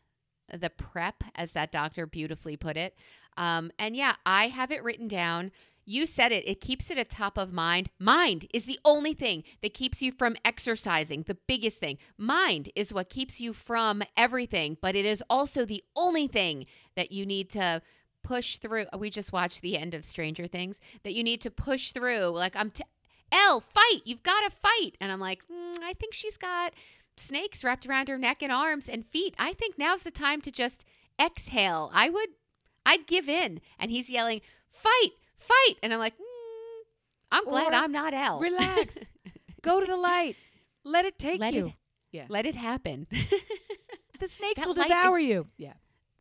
the prep, as that doctor beautifully put it. Um, and yeah, I have it written down. You said it. It keeps it at top of mind. Mind is the only thing that keeps you from exercising, the biggest thing. Mind is what keeps you from everything, but it is also the only thing that you need to push through. We just watched the end of Stranger Things that you need to push through. Like, I'm, t- El, fight. You've got to fight. And I'm like, mm, I think she's got snakes wrapped around her neck and arms and feet. I think now's the time to just exhale. I would, I'd give in. And he's yelling, fight, fight. And I'm like, mm, I'm glad Or I'm not El. Relax. [LAUGHS] Go to the light. Let it take Let you. it- yeah. Let it happen. [LAUGHS] the snakes that will devour is- you. Yeah.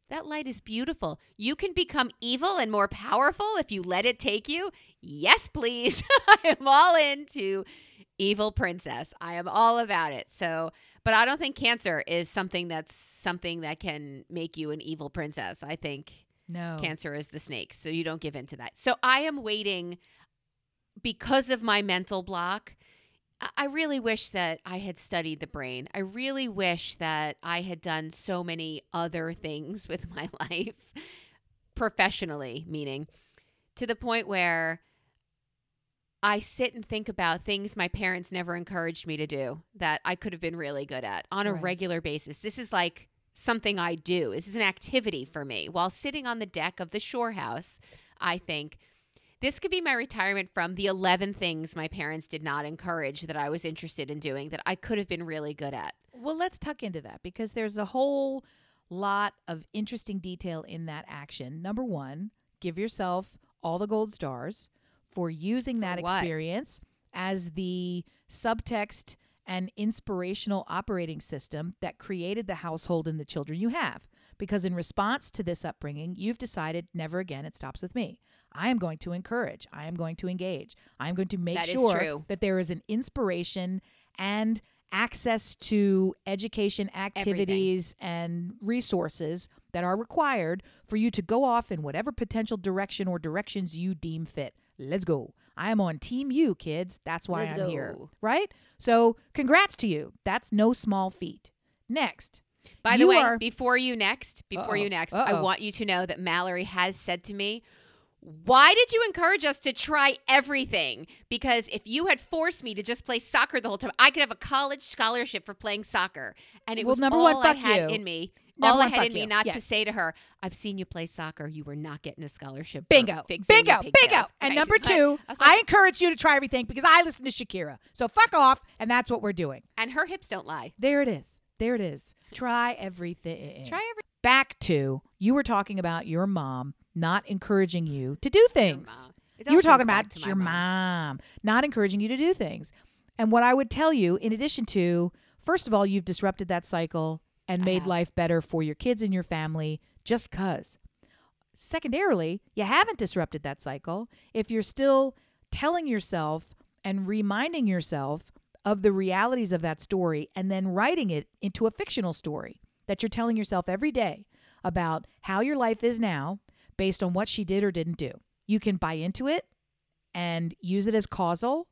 That light is beautiful. You can become evil and more powerful if you let it take you. Yes, please. [LAUGHS] I am all into evil princess. I am all about it. So, but I don't think cancer is something that's something that can make you an evil princess. I think No. cancer is the snake. So you don't give in to that. So I am waiting because of my mental block. I- I really wish that I had studied the brain. I really wish that I had done so many other things [LAUGHS] with my life professionally, meaning to the point where I sit and think about things my parents never encouraged me to do that I could have been really good at on a Right. regular basis. This is like something I do. This is an activity for me. While sitting on the deck of the shore house, I think this could be my retirement from the 11 things my parents did not encourage that I was interested in doing that I could have been really good at. Well, let's tuck into that because there's a whole lot of interesting detail in that action. Number one, give yourself all the gold stars for using that what? experience as the subtext and inspirational operating system that created the household and the children you have. Because in response to this upbringing, you've decided never again, it stops with me. I am going to encourage, I am going to engage, I am going to make That sure that there is an inspiration and access to education activities and resources that are required for you to go off in whatever potential direction or directions you deem fit. Let's go. I am on team you, kids. That's why Let's I'm here. Right? So, congrats to you. That's no small feat. Next. By the way, are- before you next, before Uh-oh. you next, I Uh-oh. want you to know that Mallory has said to me, why did you encourage us to try everything? Because if you had forced me to just play soccer the whole time, I could have a college scholarship for playing soccer. And it Well, was number all one, I had you. in me. Number all I had in me you. not to say to her, I've seen you play soccer. You were not getting a scholarship. Bingo. Bingo. Bingo. pigtails." And number [LAUGHS] two, I was I encourage you to try everything because I listen to Shakira. So fuck off, and that's what we're doing. and her hips don't lie. There it is. There it is. Try everything. Try every Back to you were talking about your mom not encouraging you to do things. You were talking about your mom not encouraging you to do things. And what I would tell you, in addition to, first of all, you've disrupted that cycle and made have. life better for your kids and your family just because. Secondarily, you haven't disrupted that cycle if you're still telling yourself and reminding yourself of the realities of that story and then writing it into a fictional story that you're telling yourself every day about how your life is now based on what she did or didn't do. You can buy into it and use it as causal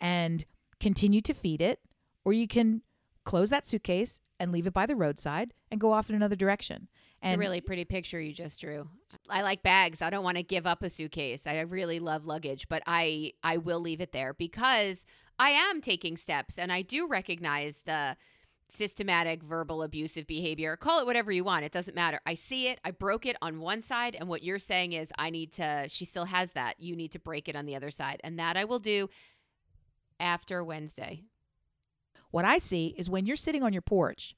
and continue to feed it, or you can close that suitcase and leave it by the roadside and go off in another direction. It's a really pretty picture you just drew. I like bags. I don't want to give up a suitcase. I really love luggage, but I I will leave it there because I am taking steps and I do recognize the systematic verbal abusive behavior. Call it whatever you want. It doesn't matter. I see it. I broke it on one side and what you're saying is I need to she still has that. You need to break it on the other side. And that I will do after Wednesday. What I see is when you're sitting on your porch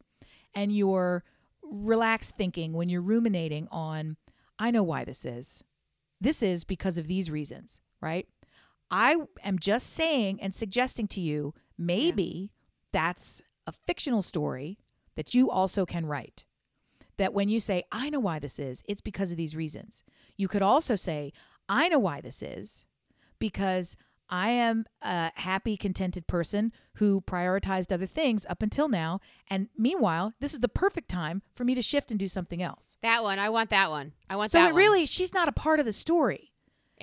and you're relaxed thinking, when you're ruminating on, I know why this is. This is because of these reasons, right? I am just saying and suggesting to you maybe that's a fictional story that you also can write. That when you say, I know why this is, it's because of these reasons. You could also say, I know why this is because I am a happy, contented person who prioritized other things up until now. And meanwhile, this is the perfect time for me to shift and do something else. That one. I want that one. I want So that it one really, she's not a part of the story.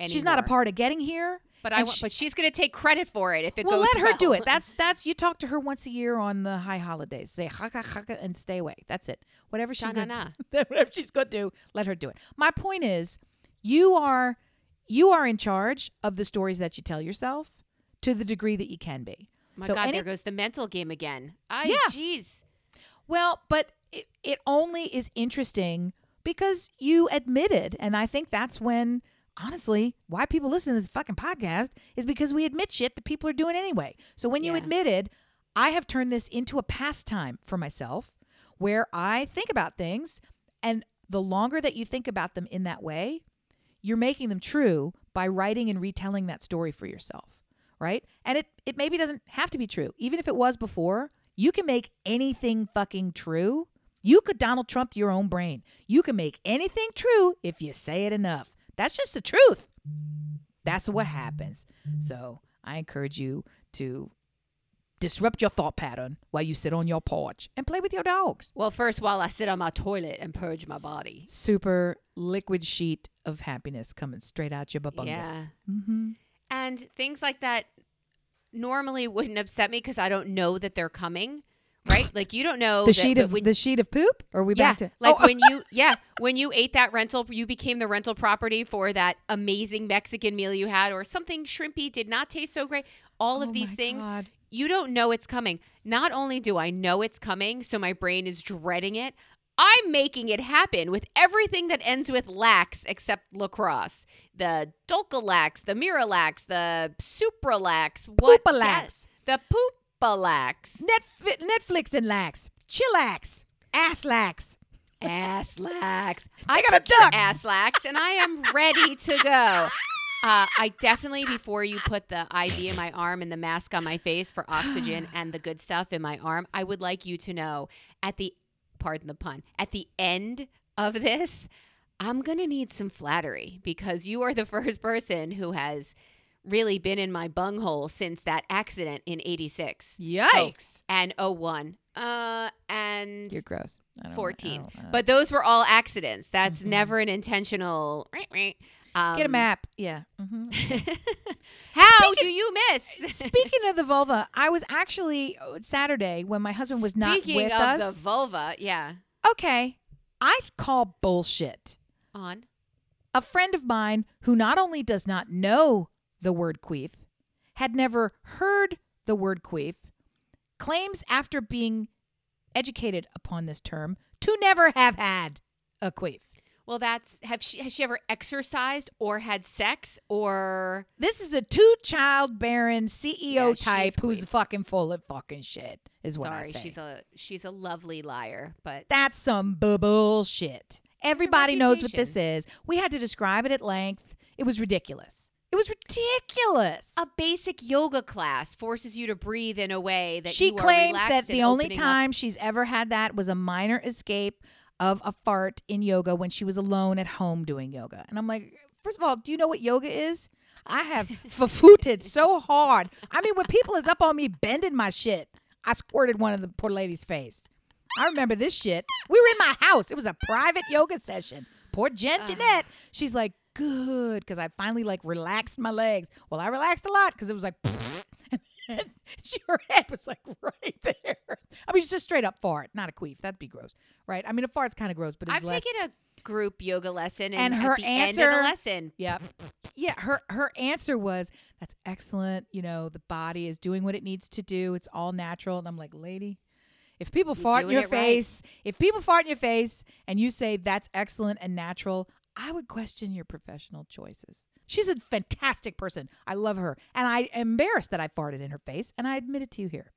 She's not a part of getting here. But I she- but she's going to take credit for it if it well, goes let her do it. That's that's you talk to her once a year on the high holidays. Say haka haka and stay away. That's it. Whatever she's gonna, [LAUGHS] whatever she's going to do, let her do it. My point is, you are you are in charge of the stories that you tell yourself to the degree that you can be. My So God, any- there goes the mental game again. I, Yeah. jeez. Well, but it, it only is interesting because you admitted, and I think that's when, honestly, why people listen to this fucking podcast is because we admit shit that people are doing anyway. So when you admitted, I have turned this into a pastime for myself where I think about things, and the longer that you think about them in that way, you're making them true by writing and retelling that story for yourself right? And it it maybe doesn't have to be true. Even if it was before you can make anything fucking true. You could donald trump your own brain. You can make anything true if you say it enough. That's just the truth. That's what happens. So i encourage you to disrupt your thought pattern while you sit on your porch and play with your dogs Well, first, while I sit on my toilet and purge my body. super liquid sheet of happiness coming straight out your babungus Yeah. mm-hmm. And things like that normally wouldn't upset me because I don't know that they're coming, right? like you don't know [LAUGHS] the that- sheet of when, the sheet of poop or are we yeah, back to like oh, when you [LAUGHS] yeah when you ate that rental, you became the rental property for that amazing Mexican meal you had, or something shrimpy did not taste so great. All of oh these things God. You don't know it's coming. Not only do I know it's coming, so my brain is dreading it, I'm making it happen with everything that ends with lax except lacrosse. The Dulcolax, the Miralax, the Supralax, what Poopalax. The Poopalax. Netf- Netflix and lax, chillax, ass lax. Ass lax. [LAUGHS] I got a duck. ass lax and I am ready to go. [LAUGHS] Uh, I definitely, before you put the IV in my arm and the mask on my face for oxygen [GASPS] and the good stuff in my arm, I would like you to know at the, pardon the pun, at the end of this, I'm going to need some flattery because you are the [LAUGHS] first person who has really been in my bunghole since that accident in 86 Yikes. and 01 uh and You're gross. I don't- I 14. don't- I don't- but those were all accidents that's Mhm. never an intentional [LAUGHS] um, get a map. Yeah. Mm-hmm. [LAUGHS] how Speaking- do you miss [LAUGHS] Speaking of the vulva, I was actually uh, Saturday when my husband was not Speaking with of us. the vulva yeah okay, I call bullshit. on A friend of mine who not only does not know the word queef, had never heard the word queef, claims after being educated upon this term to never have had a queef. Well that's have she has she ever exercised or had sex or This is a two child bearing CEO Yeah, type who's fucking full of fucking shit, is what sorry I say. she's a she's a lovely liar but That's some bullshit. Everybody knows what this is. We had to describe it at length. It was ridiculous. It was ridiculous. a basic yoga class forces you to breathe in a way that she claims that the only opening up- time she's ever had that was a minor escape of a fart in yoga when she was alone at home doing yoga. And I'm like, first of all, do you know what yoga is? I have [LAUGHS] fafooted so hard. I mean, when people is up on me bending my shit, I squirted one of the poor lady's face. I remember this shit. We were in my house. It was a private yoga session. Poor Jen Ugh. Jeanette. She's like, good, because I finally like relaxed my legs. Well, I relaxed a lot because it was like, [LAUGHS] [LAUGHS] and her head was like right there. I mean, it's just straight up fart, not a queef. That'd be gross, right? I mean, a fart's kind of gross, but it's I've less. taken a group yoga lesson, and, And at her the end of answer- the lesson, Yep. Yeah, her her answer was, "That's excellent. You know, the body is doing what it needs to do. It's all natural." And I'm like, "Lady, if people You're fart in your it right. face, if people fart in your face and you say that's excellent and natural, I would question your professional choices." She's a fantastic person. I love her, and I am embarrassed that I farted in her face, and I admit it to you here.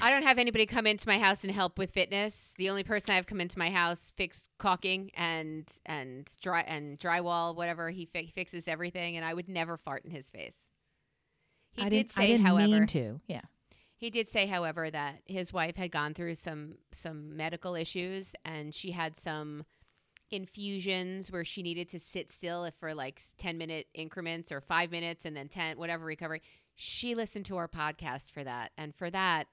I don't have anybody come into my house and help with fitness. The only person I've come into my house fixed caulking and and dry and drywall, whatever. He, fi- fixes everything, and I would never fart in his face. He I did didn't, say, however, to. Yeah. He did say, however, that his wife had gone through some some medical issues and she had some infusions where she needed to sit still for like 10 minute increments or 5 minutes and then 10 whatever recovery. She listened to our podcast for that and for that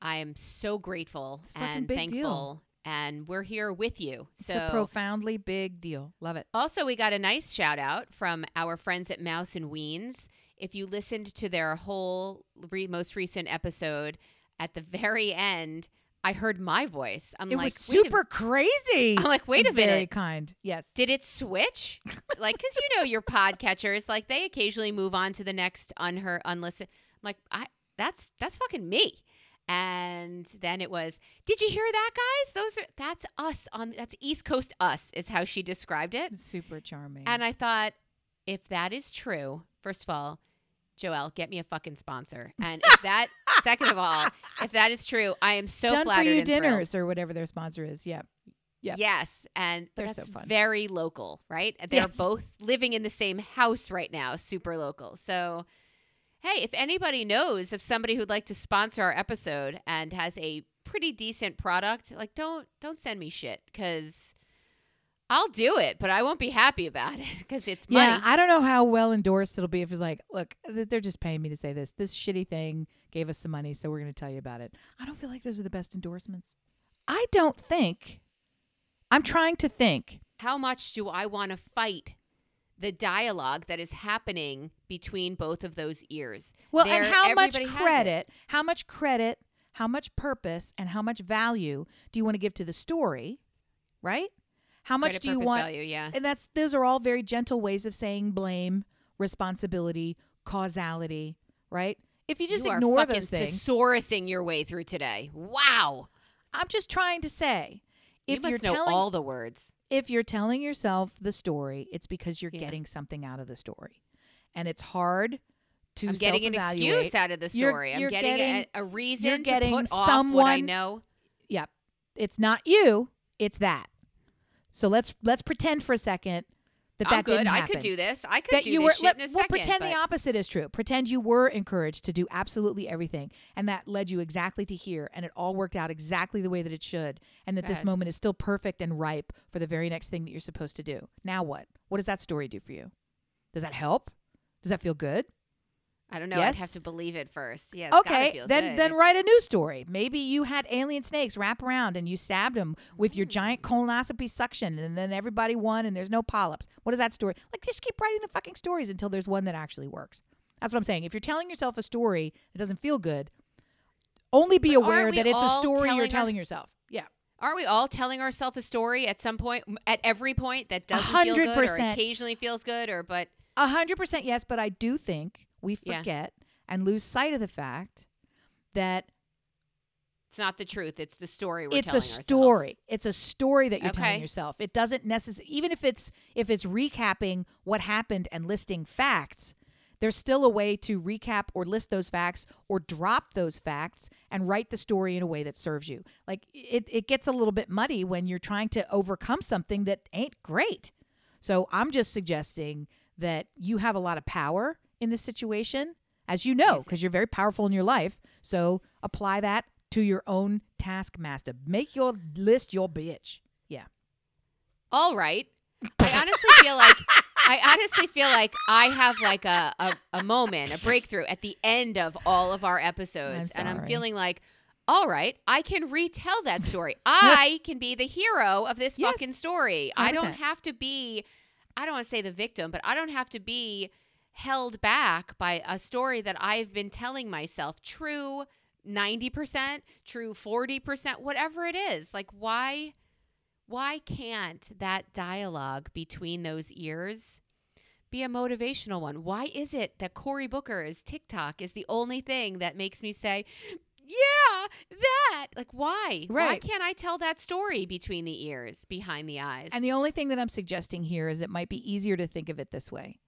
I am so grateful and thankful deal. and we're here with you. It's So a profoundly big deal. Love it. also, we got a nice shout out from our friends at Mouse and Weens. If you listened to their whole re- most recent episode, at the [LAUGHS] very end, I heard my voice. I'm it like, was wait a- super crazy. [LAUGHS] I'm like, wait a Very minute. Very kind. Yes. Did it switch? like, because you know your podcatchers, like they occasionally move on to the next unheard, unlistened. I'm like, I that's that's fucking me. And then it was, did you hear that, guys? Those are that's us on that's East Coast us is how she described it. super charming. And I thought, if that is true, first of all, Joelle, get me a fucking sponsor. And if that, [LAUGHS] second of all, if that is true, I am so done for flattered you and thrilled. dinners or whatever their sponsor is. Yeah. Yep. Yes, and They're so fun. very local, right? They're Yes. both living in the same house right now, super local. So, hey, if anybody knows of somebody who'd like to sponsor our episode and has a pretty decent product, like don't don't send me shit because I'll do it, but I won't be happy about it [LAUGHS] because it's money. Yeah, I don't know how well endorsed it'll be if it's like, look, they're just paying me to say this. This shitty thing gave us some money, so we're going to tell you about it. I don't feel like those are the best endorsements. I don't think. I'm trying to think. how much do I want to fight the dialogue that is happening between both of those ears? Well, and how much everybody has it. credit, how much credit, how much purpose, and how much value do you want to give to the story, right? How much do you want? value? Yeah. And that's those are all very gentle ways of saying blame, responsibility, causality, right? If you just you ignore those things, thesaurusing your way through today. Wow. I'm just trying to say, if you must are know telling all the words. if you're telling yourself the story, it's because you're Yeah. getting something out of the story, and it's hard to I'm getting an excuse out of the You're- story. you're I'm getting, getting- a, a reason you're getting to put off what I someone- know. Yep, it's not you; it's that. So let's let's pretend for a second that I'm that good. didn't happen. I could do this. I could that do you this were shit let, in a well second. pretend but- the opposite is true pretend you were encouraged to do absolutely everything and that led you exactly to here and it all worked out exactly the way that it should and that Go this ahead. moment is still perfect and ripe for the very next thing that you're supposed to do now what what does that story do for you does that help does that feel good I don't know. Yes? I'd have to believe it first. Yeah. okay feel then good. then write a new story maybe you had alien snakes wrap around and you stabbed them with your giant mm. colonoscopy suction and then everybody won and there's no polyps what is that story like just keep writing the fucking stories until there's one that actually works that's what i'm saying if you're telling yourself a story that doesn't feel good only be But aware that it's a story you're telling our- yourself yeah Aren't we all telling ourselves a story at some point, at every point that doesn't feel good, or occasionally feels good, or but A hundred percent yes, but I do think we Yeah. forget and lose sight of the fact that it's not the truth. It's the story. We're it's a telling ourselves. story. It's a story that you're Okay. telling yourself. It doesn't necessarily even if it's if it's recapping what happened and listing facts, there's still a way to recap or list those facts or drop those facts and write the story in a way that serves you. Like it it gets a little bit muddy when you're trying to overcome something that ain't great. So I'm just suggesting that you have a lot of power in this situation, as you know, because you're very powerful in your life. So apply that to your own taskmaster. Make your list your bitch. Yeah. All right. I honestly feel like I honestly feel like I have like a, a, a moment, a breakthrough at the end of all of our episodes. I'm and I'm feeling like, all right, I can retell that story. [LAUGHS] I can be the hero of this Yes. fucking story. I don't have to be I don't want to say the victim, but I don't have to be held back by a story that I've been telling myself. True 90%, true 40%, whatever it is. Like why why can't that dialogue between those ears be a motivational one? Why is it that Cory Booker's TikTok is the only thing that makes me say, yeah, that? Like, why? Why can't I tell that story between the ears, behind the eyes? And the only thing that I'm suggesting here is it might be easier to think of it this way.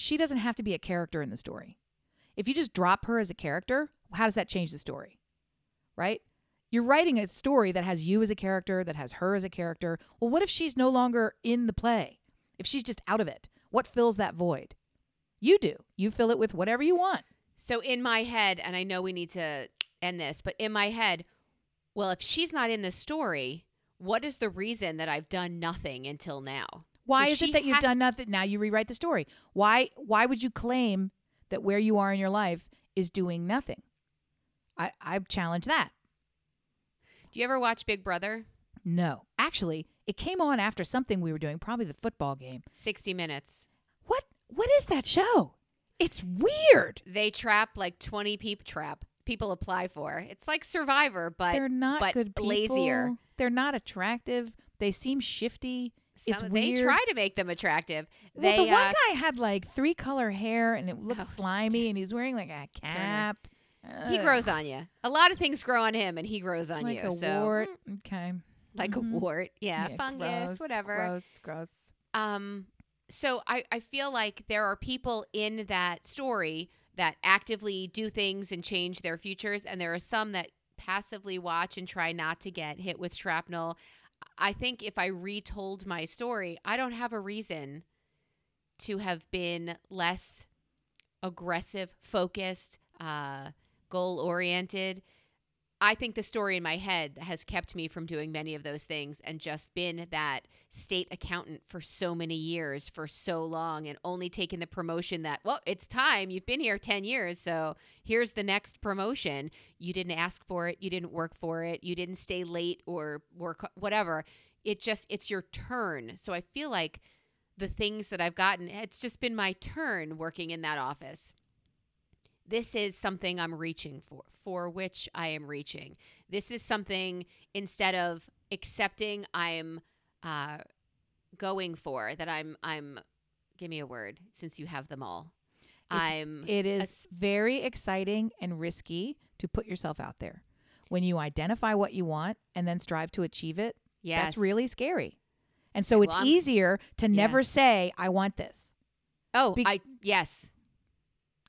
She doesn't have to be a character in the story. If you just drop her as a character, how does that change the story? Right? You're writing a story that has you as a character, that has her as a character. Well, what if she's no longer in the play? If she's just out of it? What fills that void? You do. You fill it with whatever you want. so in my head, and I know we need to end this, but in my head, well, if she's not in the story, what is the reason that I've done nothing until now? Why So is it that you've ha- done nothing? Now you rewrite the story. Why why would you claim that where you are in your life is doing nothing? I I challenge that. Do you ever watch Big Brother? No. Actually, it came on after something we were doing, probably the football game. 60 Minutes. What what is that show? It's weird. They trap like 20 people trap. People apply for. It's like Survivor, but They're not but good people. lazier. They're not attractive. They seem shifty. It's some, they try to make them attractive. Well, They the one uh, guy had like three color hair and it looked Oh, slimy, and he was wearing like a cap. he grows on you. A lot of things grow on him, and he grows on like you. a so wart. mm, Okay. like Mhm. a wart. Yeah, fungus, gross, whatever. Gross, gross. Um, so I, I feel like there are people in that story that actively do things and change their futures, and there are some that passively watch and try not to get hit with shrapnel. I think if I retold my story, I don't have a reason to have been less aggressive, focused, uh, goal oriented. I think the story in my head has kept me from doing many of those things and just been that state accountant for so many years, for so long, and only taken the promotion that, well, it's time. You've been here 10 years, so here's the next promotion. You didn't ask for it, you didn't work for it, you didn't stay late or work, whatever. It just, it's your turn. So I feel like the things that I've gotten, it's just been my turn working in that office this is something I'm reaching for, for which I am reaching. This is something instead of accepting, I'm uh, going for that. I'm I'm. Give me a word since you have them all. It's- I'm. It is s- very exciting and risky to put yourself out there. When you identify what you want and then strive to achieve it, yes. that's really scary. And so it's I'm- easier to Yeah. never say, I want this. Oh, be- I yes.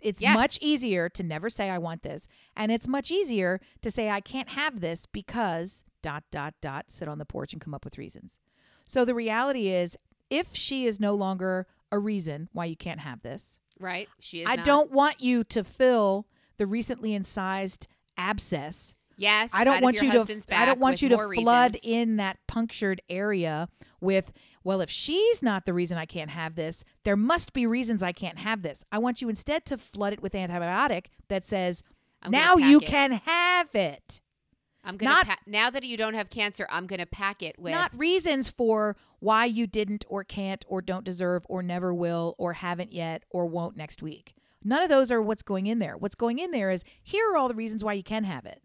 It's Yes. much easier to never say, I want this. And it's much easier to say, I can't have this because dot, dot, dot, sit on the porch and come up with reasons. So the reality is, if she is no longer a reason why you can't have this, Right? She is. I not. don't want you to fill the recently incised abscess. Yes. I don't want you to. I don't want you to flood reasons. in that punctured area with. Well, if she's not the reason I can't have this, there must be reasons I can't have this. I want you instead to flood it with antibiotic that says, I'm now you it. can have it. I'm gonna not- pa- now that you don't have cancer, I'm gonna pack it with. Not reasons for why you didn't or can't or don't deserve or never will or haven't yet or won't next week. None of those are what's going in there. What's going in there is here are all the reasons why you can have it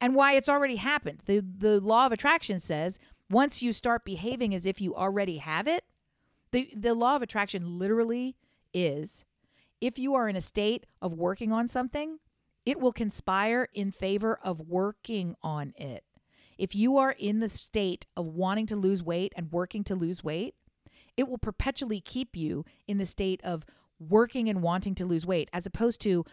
and why it's already happened. The the law of attraction says once you start behaving as if you already have it, the the law of attraction literally is if you are in a state of working on something, it will conspire in favor of working on it. If you are in the state of wanting to lose weight and working to lose weight, it will perpetually keep you in the state of working and wanting to lose weight as opposed to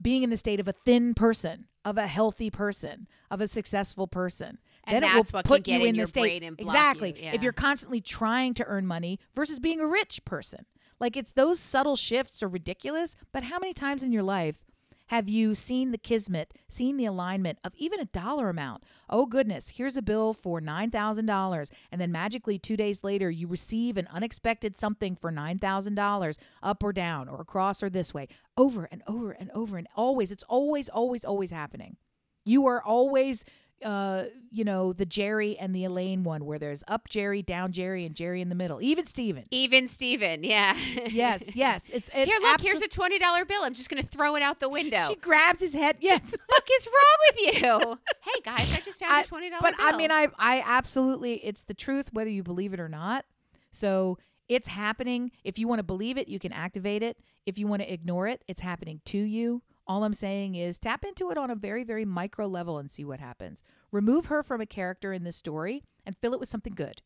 being in the state of a thin person, of a healthy person, of a successful person. And then it will what can put get you in in the state brain and block exactly. you, yeah. If you're constantly trying to earn money versus being a rich person. Like it's those subtle shifts are ridiculous, but how many times in your life have you seen the kismet, seen the alignment of even a dollar amount? Oh goodness, here's a bill for $9,000 and then magically 2 days later you receive an unexpected something for $9,000 up or down or across or this way. Over and over and over and always it's always always always happening. You are always uh, you know, the Jerry and the Elaine one where there's up Jerry, down Jerry, and Jerry in the middle. Even Steven. Even Steven, yeah. Yes, [LAUGHS] yes. It's, it's Here, look. absol- Here's a twenty dollar bill. I'm just gonna throw it out the window. She grabs his head. Yes. fuck is wrong with you? [LAUGHS] hey guys, I just found I- a twenty dollar but bill. I mean, I I absolutely, it's the truth, whether you believe it or not. So it's happening. If you want to believe it, you can activate it. If you want to ignore it, it's happening to you. All I'm saying is tap into it on a very, very micro level and see what happens. Remove her from a character in this story and fill it with something good.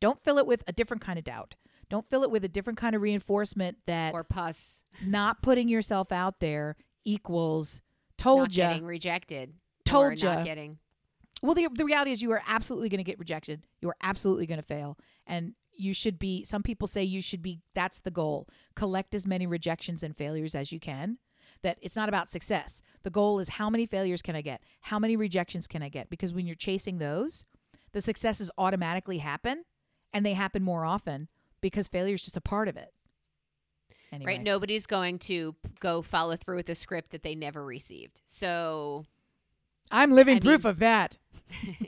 Don't fill it with a different kind of doubt. Don't fill it with a different kind of reinforcement that or pus. not putting yourself out there equals told not ya, getting rejected. Told ya. Not getting. Well, the, the reality is you are absolutely going to get rejected. You are absolutely going to fail. And you should be, some people say you should be, that's the goal. Collect as many rejections and failures as you can. That it's not about success. The goal is how many failures can I get? How many rejections can I get? Because when you're chasing those, the successes automatically happen and they happen more often because failure is just a part of it. Anyway. Right? Nobody's going to go follow through with a script that they never received. So I'm living I proof mean- of that. [LAUGHS]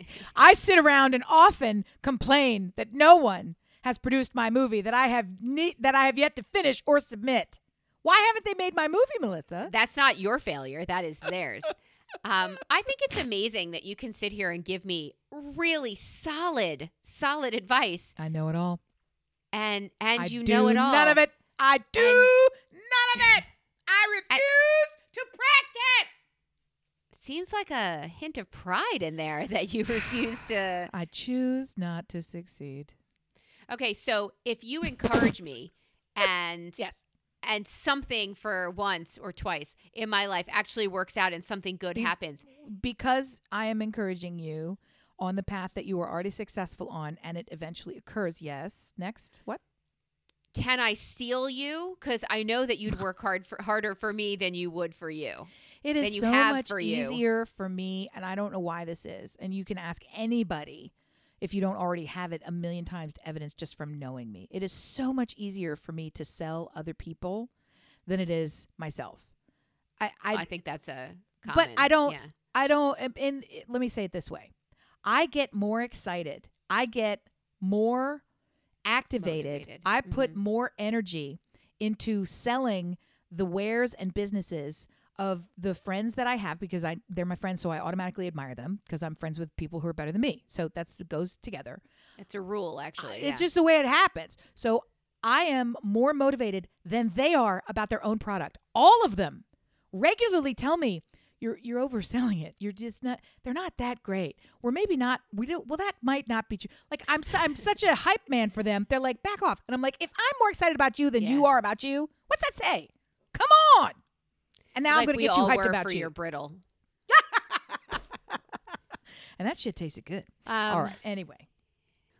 [LAUGHS] I sit around and often complain that no one has produced my movie that I have ne- that I have yet to finish or submit. Why haven't they made my movie, Melissa? that's not your failure. That is theirs. [LAUGHS] um, I think it's amazing that you can sit here and give me really solid, solid advice, I know it all. and and I you know it all. None of it. I do none of it. I refuse to practice. Seems like a hint of pride in there that you [LAUGHS] refuse to. I choose not to succeed. Okay, so if you encourage me [LAUGHS] and Yes. And something for once or twice in my life actually works out and something good These- happens, Because I am encouraging you on the path that you are already successful on and it eventually occurs. Yes. Next. What? can I steal you? Because I know that you'd work hard for harder for me than you would for you. It is you so have much for you. easier for me, and I don't know why this is. And you can ask anybody if you don't already have it a million times to evidence just from knowing me. It is so much easier for me to sell other people than it is myself. I, I, I, think that's a. but I don't- Yeah. I don't. And, let me say it this way: I get more excited. I get more activated. Motivated. I put Mhm. more energy into selling the wares and businesses of the friends that I have because I they're my friends, so I automatically admire them because I'm friends with people who are better than me. So that's goes together. It's a rule, actually. It's yeah. just the way it happens. So I am more motivated than they are about their own product. All of them regularly tell me you're you're overselling it. You're just not. They're not that great. We're maybe not. We don't. Well, that might not be true. Like I'm. su- I'm such a hype man for them. They're like back off, and I'm like, if I'm more excited about you than you are about you, what's that say? Come on. And now like I'm going to get you hyped about for you. your brittle. [LAUGHS] and that shit tasted good. Um, All right. Anyway,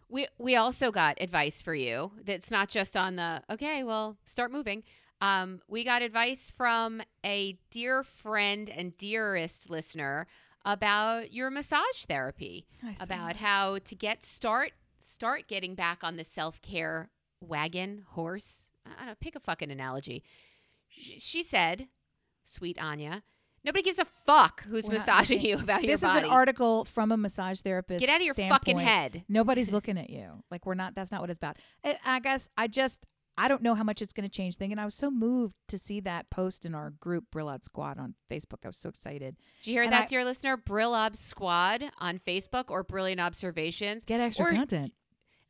We we also got advice for you. That's not just on the okay. Well, start moving. Um, we got advice from a dear friend and dearest listener about your massage therapy, about that. how to get start start getting back on the self care wagon horse. I don't know. Pick a fucking analogy. She said, "Sweet Anya." Nobody gives a fuck who's We're massaging you about your body. This is an article from a massage therapist. Get out of your fucking head. Nobody's [LAUGHS] looking at you. Like we're not. That's not what it's about. I, I guess I just I don't know how much it's going to change thing. And I was so moved to see that post in our group Brillot Squad on Facebook. I was so excited. Did you hear And that, I- dear listener? Brillab Squad on Facebook or Brilliant Observations. Get extra Or- content.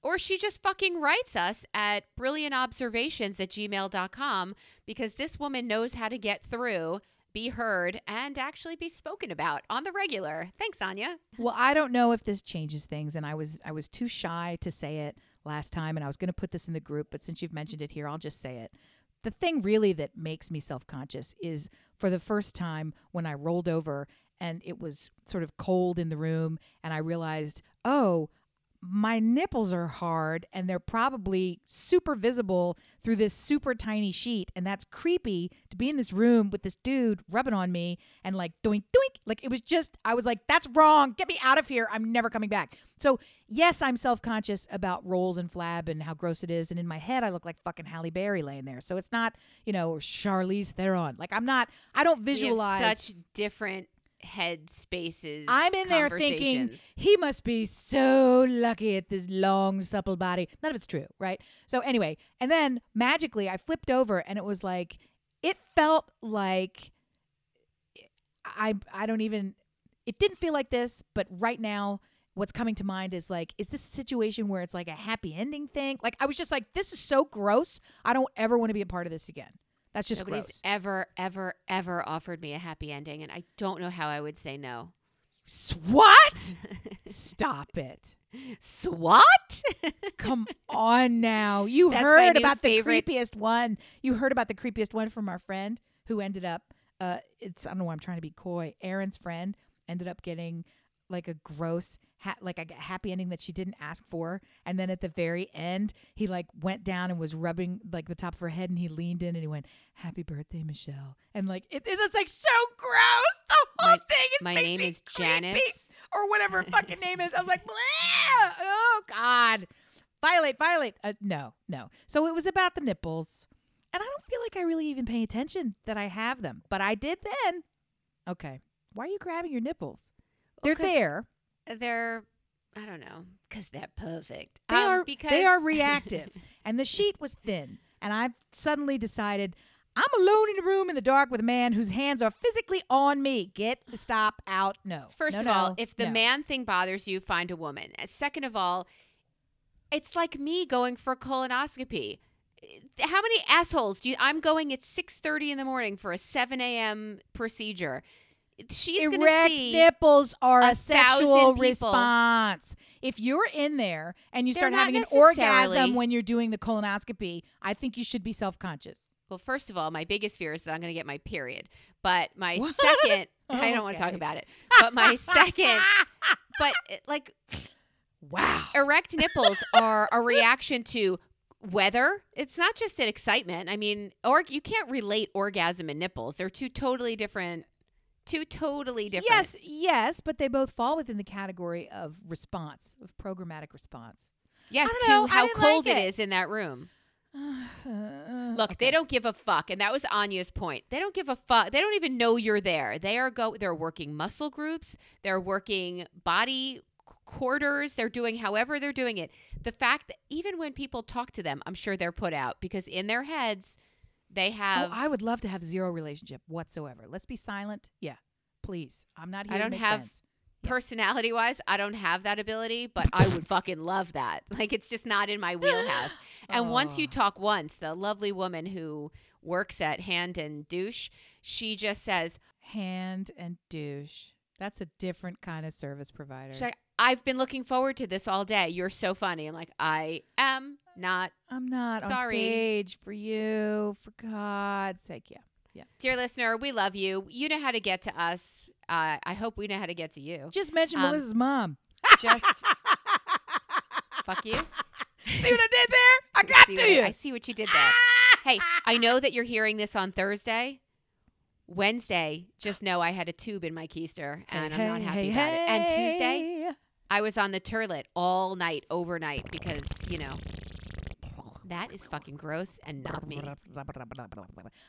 Or she just fucking writes us at brilliantobservations at gmail.com because this woman knows how to get through, be heard, and actually be spoken about on the regular. Thanks, Anya. Well, I don't know if this changes things, and I was I was too shy to say it last time, and I was going to put this in the group, but since you've mentioned it here, I'll just say it. The thing really that makes me self conscious is for the first time when I rolled over and it was sort of cold in the room, and I realized, oh, my nipples are hard and they're probably super visible through this super tiny sheet. And that's creepy to be in this room with this dude rubbing on me and like doink doink. Like it was just I was like that's wrong. Get me out of here. I'm never coming back. So yes I'm self-conscious about rolls and flab and how gross it is. And in my head I look like fucking Halle Berry laying there. So it's not you know Charlize Theron. Like I'm not I don't visualize such different head spaces. I'm in there thinking he must be so lucky at this long, supple body. None of it's true, right? So anyway, and then magically I flipped over and it was like it felt like I I don't even it didn't feel like this, but right now what's coming to mind is like is this a situation where it's like a happy ending thing? Like I was just like this is so gross. I don't ever want to be a part of this again. That's just Nobody's gross. ever, ever, ever offered me a happy ending, and I don't know how I would say no. S- What? [LAUGHS] Stop it. Swat? [LAUGHS] Come on now. You That's heard about favorite- the creepiest one. You heard about the creepiest one from our friend who ended up uh it's I don't know why I'm trying to be coy. Aaron's friend ended up getting like a gross ha- like a happy ending that she didn't ask for and then at the very end he like went down and was rubbing like the top of her head and he leaned in and he went happy birthday Michelle and like it, it was like so gross the whole My- thing it my name me is creepy Janice. or whatever fucking name is. I was like, [LAUGHS] "Bleh! oh God, violate, violate. Uh, no, no. So it was about the nipples, and I don't feel like I really even pay attention that I have them, but I did then. Okay, why are you grabbing your nipples? They're 'cause there. They're, I don't know, because they're perfect. They Um, are. because They are [LAUGHS] reactive, and the sheet was thin, and I suddenly decided. I'm alone in a room in the dark with a man whose hands are physically on me. Get the stop out. No. First No, of all, if the no. man thing bothers you, find a woman. And second of all, it's like me going for a colonoscopy. How many assholes do you? I'm going at 6:30 in the morning for a 7 a.m. procedure. She's erect nipples are a a, sexual response. If you're in there and you They're start having an orgasm when you're doing the colonoscopy, I think you should be self-conscious. Well, first of all, my biggest fear is that I'm going to get my period. But my What? second, [LAUGHS] I don't want to talk about it. But my [LAUGHS] second, but uh, like wow. erect nipples are a reaction to weather. It's not just an excitement. I mean, or you can't relate orgasm and nipples. They're two totally different. Two totally different. Yes, yes, but they both fall within the category of response, of programmatic response. Yes. To know. How cold like it it. is in that room. [SIGHS] Look, Okay. they don't give a fuck, and that was Anya's point. They don't give a fuck. They don't even know you're there. They are go. They're working muscle groups. They're working body quarters. They're doing however they're doing it. The fact that even when people talk to them, I'm sure they're put out because in their heads they oh, have. Oh, I would love to have zero relationship whatsoever. Let's be silent. Yeah, please. I'm not here I don't make have- friends. Personality wise, I don't have that ability, but I would fucking love that. [LAUGHS] Like it's just not in my wheelhouse. [LAUGHS] And once you Oh. talk once, the lovely woman who works at Hand and Douche, she just says, hand and douche. That's a different kind of service provider. she's like, I've been looking forward to this all day. You're so funny. I'm like, I am not. I'm not on Sorry. stage for you, for God's sake. Yeah. Yeah. Dear listener, we love you. You know how to get to us. Uh, I hope we know how to get to you. Just mention Um, Melissa's mom. Just [LAUGHS] Fuck you. See what I did there? I got to what you. I see what you did there. hey, I know that you're hearing this on Thursday. Wednesday, just know I had a tube in my keister and I'm not happy about it. And Tuesday, I was on the turlet all night, overnight, because, you know, that is fucking gross and not me. I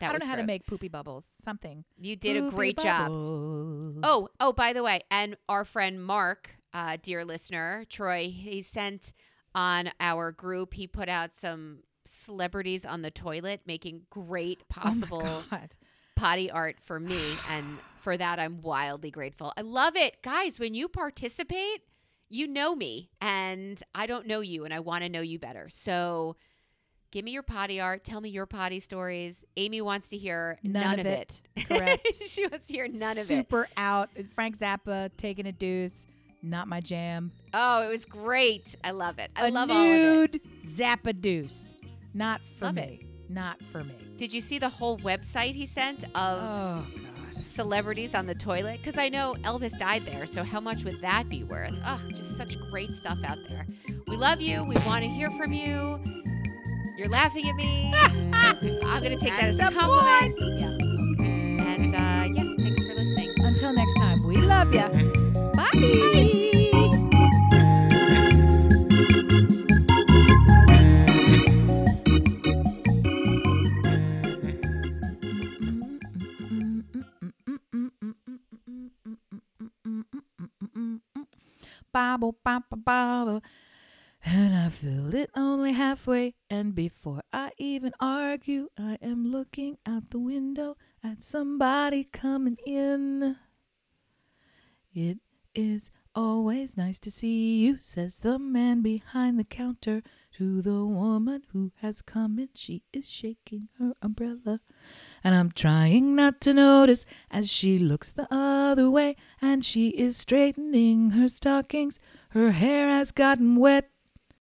don't know how to make poopy bubbles. Something. You did a Poopy great job. Oh, oh, by the way, and our friend Mark, uh, dear listener, Troy, he sent on our group, he put out some celebrities on the toilet making great [LAUGHS] Oh possible God. potty art for me. And for that, I'm wildly grateful. I love it. Guys, when you participate, you know me and I don't know you and I want to know you better. So give me your potty art. Tell me your potty stories. Amy wants to hear none, None of of it. Correct. [LAUGHS] she wants to hear none of it. Super out. Frank Zappa taking a deuce. Not my jam. Oh, it was great. I love it. I a love all of it. nude Zappa deuce. Not for Love me. Not for me. Did you see the whole website he sent of Oh celebrities on the toilet? Because I know Elvis died there, so how much would that be worth? Oh, just such great stuff out there. We love you. We want to hear from you. You're laughing at me. [LAUGHS] I'm going to take that as a That's compliment. Yeah. And uh, yeah, thanks for listening. Until next time, we love ya. Bye. Bobble, bobble, bobble. And I feel it only halfway. And before I even argue, I am looking out the window at somebody coming in. It is always nice to see you, says the man behind the counter to the woman who has come in. She is shaking her umbrella. And I'm trying not to notice as she looks the other way and she is straightening her stockings. Her hair has gotten wet